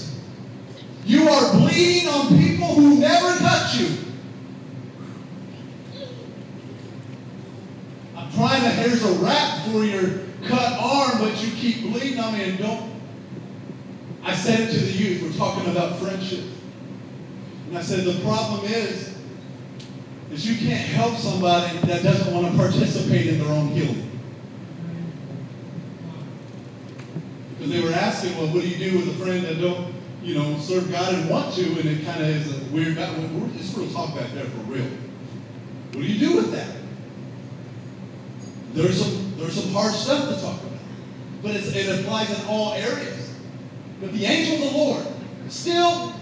You are bleeding on people who never touch you. I'm trying to, here's a wrap for your cut arm, but you keep bleeding on me and don't I said it to the youth. We're talking about friendship. And I said, the problem is, is you can't help somebody that doesn't want to participate in their own healing. Because they were asking, well, what do you do with a friend that don't, you know, serve God and want to, and it kind of is a weird, it's real talk back there for real. What do you do with that? There's some, there's some hard stuff to talk about. But it applies in all areas. But the angel of the Lord still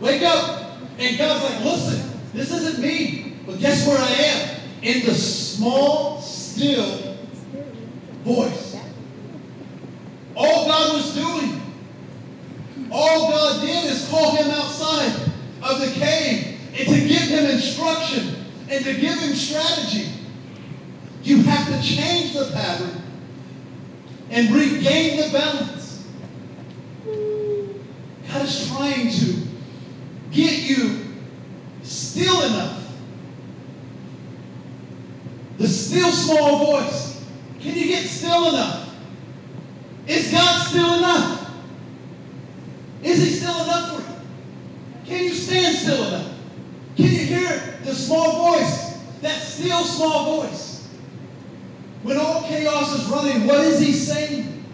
wake up. And God's like, listen, this isn't me. But guess where I am? In the small, still voice. All God was doing, all God did is call him outside of the cave and to give him instruction and to give him strategy. You have to change the pattern and regain the balance. God is trying to get you still enough. The still small voice. Can you get still enough? Is God still enough? Is He still enough for you? Can you stand still enough? Can you hear the small voice? That still small voice. When all chaos is running, what is he saying?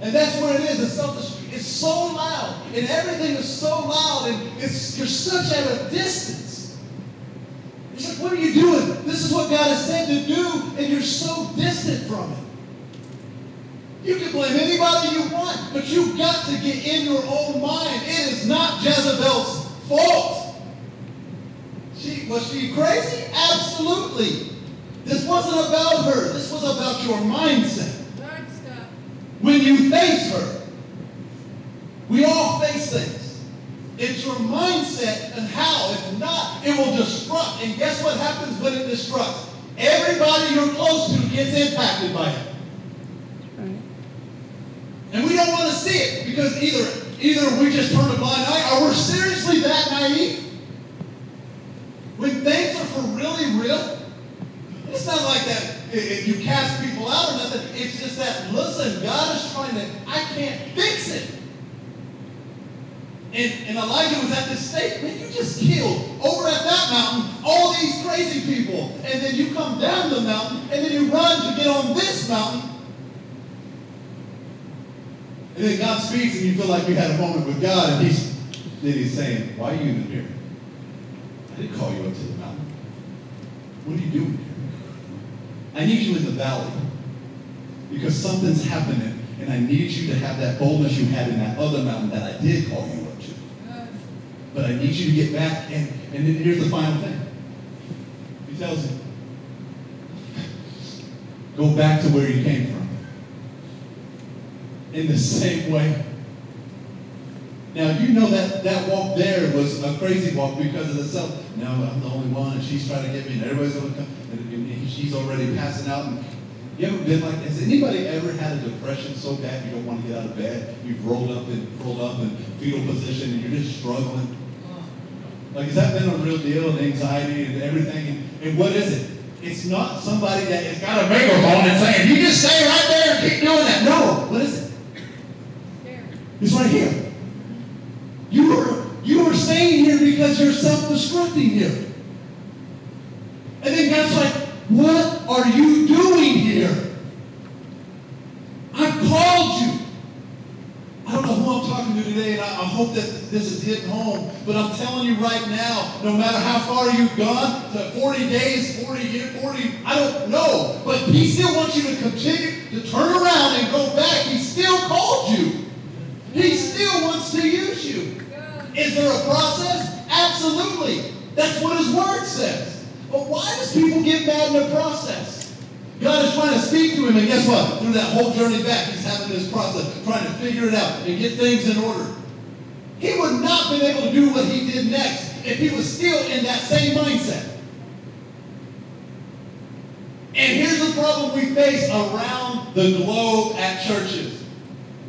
And that's what it is. The self It's so loud, and everything is so loud, and it's you're such at a distance. It's like, what are you doing? This is what God has said to do, and you're so distant from it. You can blame anybody you want, but you've got to get in your own mind. It is not Jezebel's fault. She was she crazy? Absolutely. This wasn't about her. This was about your mindset. When you face her, we all face things. It's your mindset and how. If not, it will destruct. And guess what happens when it destructs? Everybody you're close to gets impacted by it. And we don't want to see it because either either we just turn a blind eye or we're seriously that naive. When things are for really real, it's not like that if you cast people out or nothing. It's just that, listen, God is trying to, I can't fix it. And, and Elijah was at this state, man, you just killed over at that mountain all these crazy people. And then you come down the mountain, and then you run to get on this mountain. And then God speaks, and you feel like you had a moment with God, and he's, then he's saying, why are you even here? I didn't call you up to the mountain. What are you doing here? I need you in the valley because something's happening, and I need you to have that boldness you had in that other mountain that I did call you up to. But I need you to get back, and, and then here's the final thing. He tells him, go back to where you came from. In the same way. Now, you know that that walk there was a crazy walk because of the self. No, I'm the only one, and she's trying to get me, and everybody's going to come she's already passing out. And you ever been like, has anybody ever had a depression so bad you don't want to get out of bed? You've rolled up and rolled up in fetal position and you're just struggling. Like, has that been a real deal and anxiety and everything? And, and what is it? It's not somebody that has got a megaphone and saying, you just stay right there and keep doing that. No. What is it? It's right here. You are, you are staying here because you're self-destructing here. And then God's like, what are you doing here? I called you. I don't know who I'm talking to today, and I, I, hope that this is hitting home. But I'm telling you right now, no matter how far you've gone, to 40 days, 40 years, 40, I don't know. But he still wants you to continue to turn around and go back. He still called you. Wants to use you. Is there a process? Absolutely. That's what his word says. But why does people get mad in the process? God is trying to speak to him, and guess what? Through that whole journey back, he's having this process, trying to figure it out and get things in order. He would not have been able to do what he did next if he was still in that same mindset. And here's the problem we face around the globe at churches.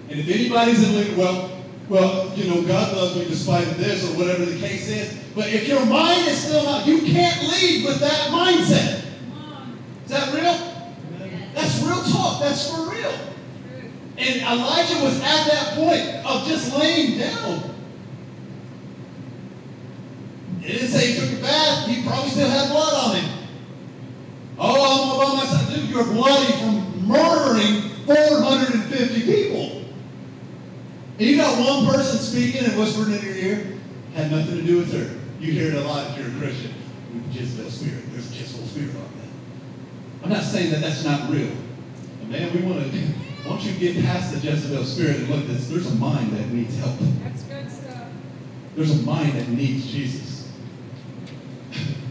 And if anybody's in, well, well, you know, God loves me despite this or whatever the case is. But if your mind is still not, you can't lead with that mindset. Is that real? That's real talk. That's for real. And Elijah was at that point of just laying down. It didn't say he took a bath. He probably still had blood on him. Oh, I'm about myself. Dude, you're bloody from murdering 450 people. And you got one person speaking and whispering in your ear. Had nothing to do with her. You hear it a lot if you're a Christian. Jezebel spirit. There's a Jezebel spirit on that. I'm not saying that that's not real. But man, we want to. Once you get past the Jezebel spirit and look at this, there's a mind that needs help. That's good stuff. There's a mind that needs Jesus.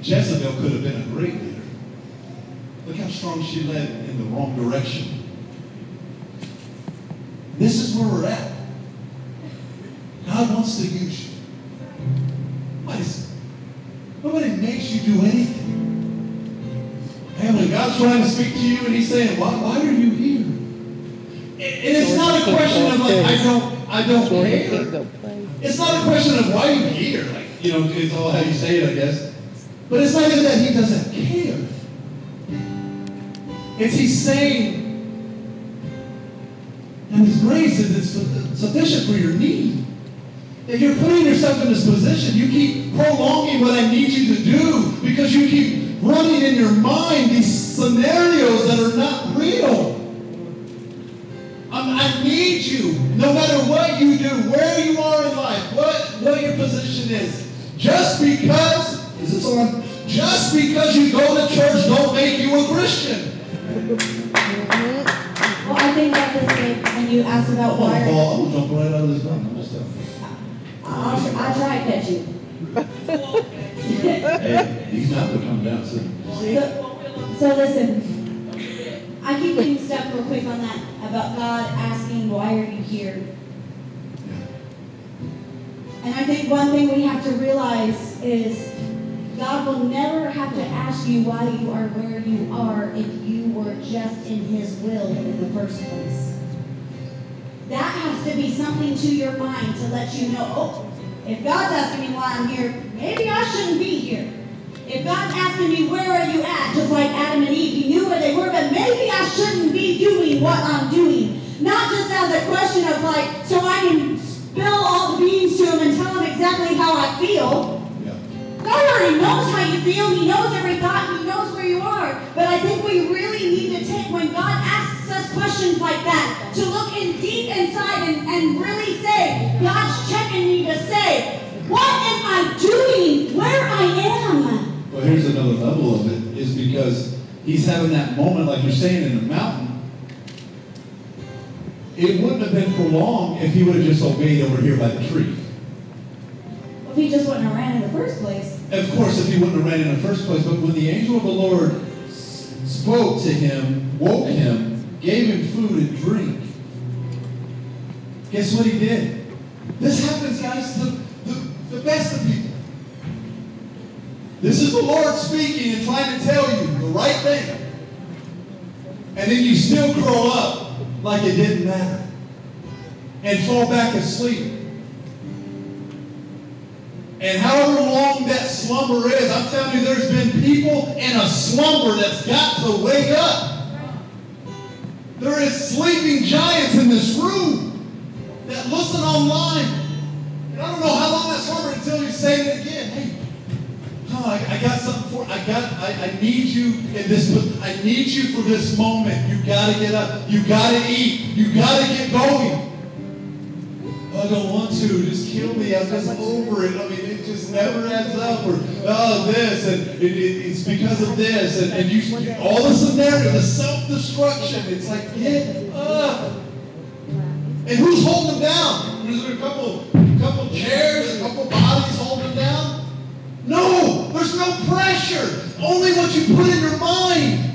Jezebel could have been a great leader. Look how strong she led in the wrong direction. This is where we're at. God wants to use you. Nobody's, nobody makes you do anything. And when God's trying to speak to you and He's saying, Why, why are you here? And it's not a question of like, I don't, I don't care. can't go play. It's not a question of why you here, like, you know, it's all how you say it, I guess. But it's not even that he doesn't care. It's he's saying, and his grace is it's sufficient for your need. That you're putting yourself in this position, you keep prolonging what I need you to do because you keep running in your mind these scenarios that are not real. I'm, I need you, no matter what you do, where you are in life, what, what your position is. Just because, is this on? Just because you go to church don't make you a Christian. Well, I think that this when you asked about why, fall, I'm gonna jump right out of this mountain. I'm just telling you. I'll, I'll try to catch you. Hey, these mountains are coming down soon. So, so listen, I keep getting stuck real quick on that about God asking, why are you here? And I think one thing we have to realize is God will never have to ask you why you are where you are if you were just in His will in the first place. That has to be something to your mind to let you know, oh, if God's asking me why I'm here, maybe I shouldn't be here. If God's asking me where are you at, just like Adam and Eve, he knew where they were, but maybe I shouldn't be doing what I'm doing. Not just as a question of like, so I can spill all the beans to him and tell him exactly how I feel. God already knows how you feel. He knows every thought. He knows where you are. But I think we really need to take, when God asks us questions like that, to look in deep inside and, and really say, God's checking me to say, what am I doing where I am? Well, here's another level of it, is because he's having that moment, like you're saying, in the mountain. It wouldn't have been for long if he would have just obeyed over here by the tree. Well, if he just wouldn't have ran in the first place. Of course, if he wouldn't have ran in the first place, but when the angel of the Lord spoke to him, woke him, gave him food and drink, guess what he did? This happens, guys, to the, the best of people. This is the Lord speaking and trying to tell you the right thing. And then you still curl up like it didn't matter and fall back asleep. And however long that slumber is, I'm telling you, there's been people in a slumber that's got to wake up. There is sleeping giants in this room that listen online. And I don't know how long that slumber until you say it again. Hey, no, I, I got something for I got I, I need you in this I need you for this moment. You gotta get up. You gotta eat. You gotta get going. I don't want to. Just kill me. I'm just over it. I mean, it just never adds up. Or oh, this and it, it, it's because of this and, and you all the scenario, the self-destruction. It's like get up. And who's holding them down? Is there a couple, couple chairs, a couple bodies holding them down? No, there's no pressure. Only what you put in your mind.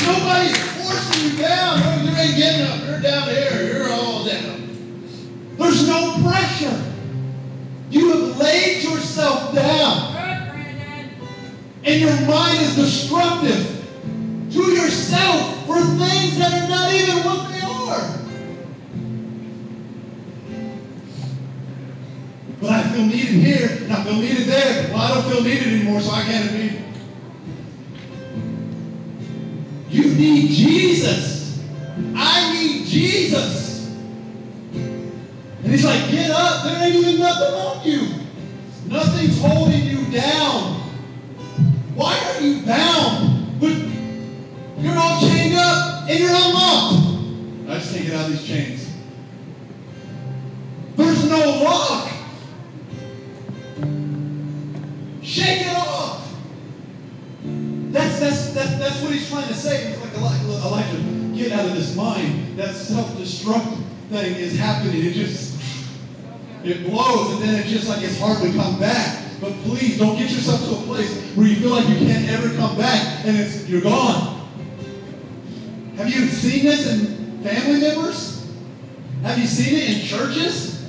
Nobody's forcing you down. No, you ain't getting up. You're down here. You're all down. There's no pressure. You have laid yourself down. And your mind is destructive to yourself for things that are not even what they are. But I feel needed here, and I feel needed there. Well, I don't feel needed anymore, so I can't be. You need Jesus. I need Jesus. And he's like, get up. There ain't even nothing on you. Nothing's holding you down. Why are you bound? But you're all chained up and you're unlocked. I just can't get out of these chains. There's no lock. Shake it off. That's, that's, that's, that's what he's trying to say. It's like Elijah, get out of this mind. That self-destruct thing is happening. It just, it blows and then it's just like it's hard to come back. But please don't get yourself to a place where you feel like you can't ever come back and it's, you're gone. Have you seen this in family members? Have you seen it in churches?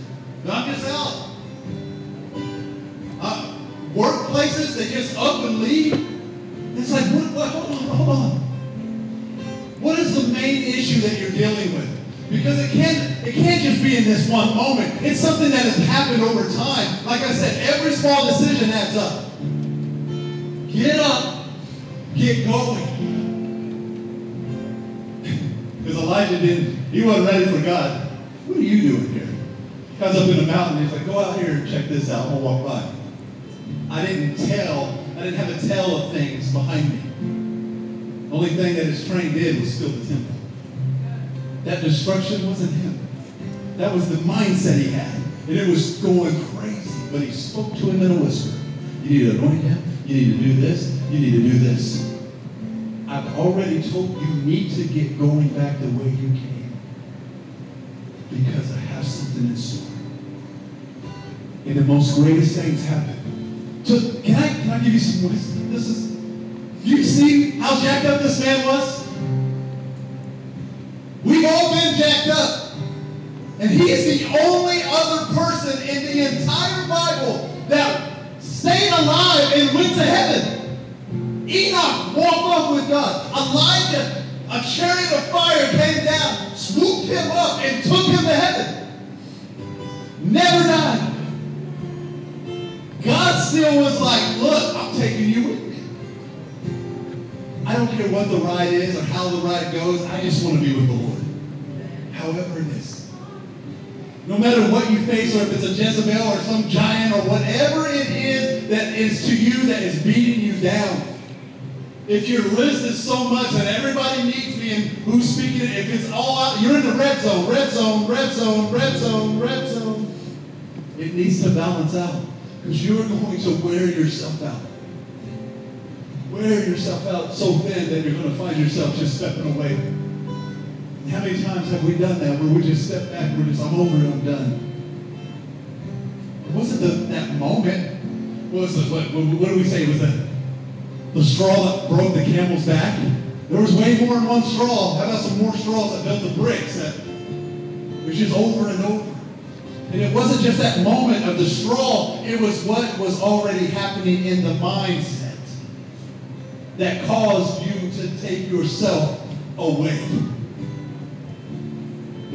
Knock us out. Uh, workplaces, they just up and leave. It's like, what, what, hold on, hold on. What is the main issue that you're dealing with? Because it can't, it can't just be in this one moment. It's something that has happened over time. Like I said, every small decision adds up. Get up, get going. Because Elijah didn't, he wasn't ready for God. What are you doing here? Comes up in a mountain, he's like, go out here and check this out. I'll walk by. I didn't tell, I didn't have a tell of things behind me. The only thing that his train did was fill the temple. That destruction wasn't him. That was the mindset he had. And it was going crazy. But he spoke to him in a whisper. You need to anoint him. You need to do this. You need to do this. I've already told you need to get going back the way you came. Because I have something in store. And the most greatest things happen. So can I can I give you some wisdom? This is you see how jacked up this man was? We've all been jacked up. And he is the only other person in the entire Bible that stayed alive and went to heaven. Enoch walked off with God. Elijah, a chariot of fire came down, swooped him up, and took him to heaven. Never died. God still was like, look, I'm taking you with me. I don't care what the ride is or how the ride goes. I just want to be with the Lord. However it is. No matter what you face, or if it's a Jezebel or some giant or whatever it is that is to you that is beating you down. If your list is so much that everybody needs me and who's speaking, if it's all out, you're in the red zone, red zone, red zone, red zone, red zone. It needs to balance out because you're going to wear yourself out. Wear yourself out so thin that you're going to find yourself just stepping away. How many times have we done that where we just step back, we're just, I'm over it, I'm done. It wasn't the, that moment. What was the, what, what do we say? It was the, the straw that broke the camel's back. There was way more than one straw. How about some more straws that built the bricks that was just over and over? And it wasn't just that moment of the straw, it was what was already happening in the mindset that caused you to take yourself away.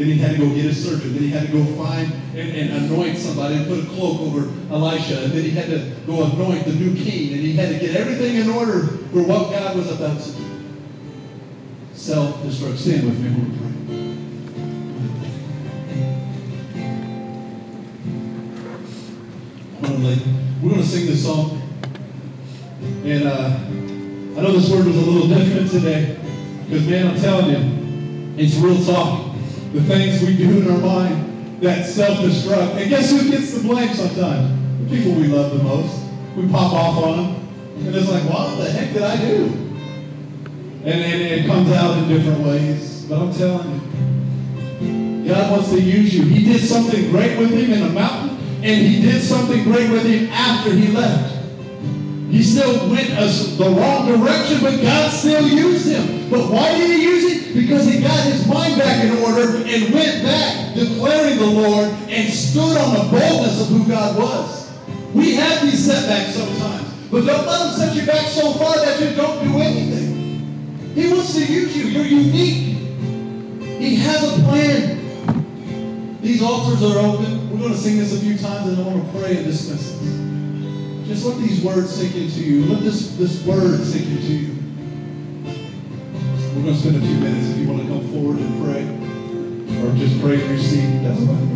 Then he had to go get a surgeon. Then he had to go find and, and, anoint somebody and put a cloak over Elisha. And then he had to go anoint the new king. And he had to get everything in order for what God was about to do. Self-destruct. Stand with me. We're. We're going to sing this song. And uh, I know this word was a little different today. Because, man, I'm telling you, it's real talk. The things we do in our mind that self-destruct. And guess who gets the blame sometimes? The people we love the most. We pop off on them. And it's like, what the heck did I do? And, and it comes out in different ways. But I'm telling you, God wants to use you. He did something great with him in the mountain, and he did something great with him after he left. He still went us the wrong direction, but God still used him. But why did he use him? Because he got his mind back in order and went back declaring the Lord and stood on the boldness of who God was. We have these setbacks sometimes, but don't let them set you back so far that you don't do anything. He wants to use you. You're unique. He has a plan. These altars are open. We're going to sing this a few times and I want to pray and dismiss this. Just let these words sink into you. Let this, this word sink into you. We're going to spend a few minutes if you want to come forward and pray or just pray and receive. That's fine.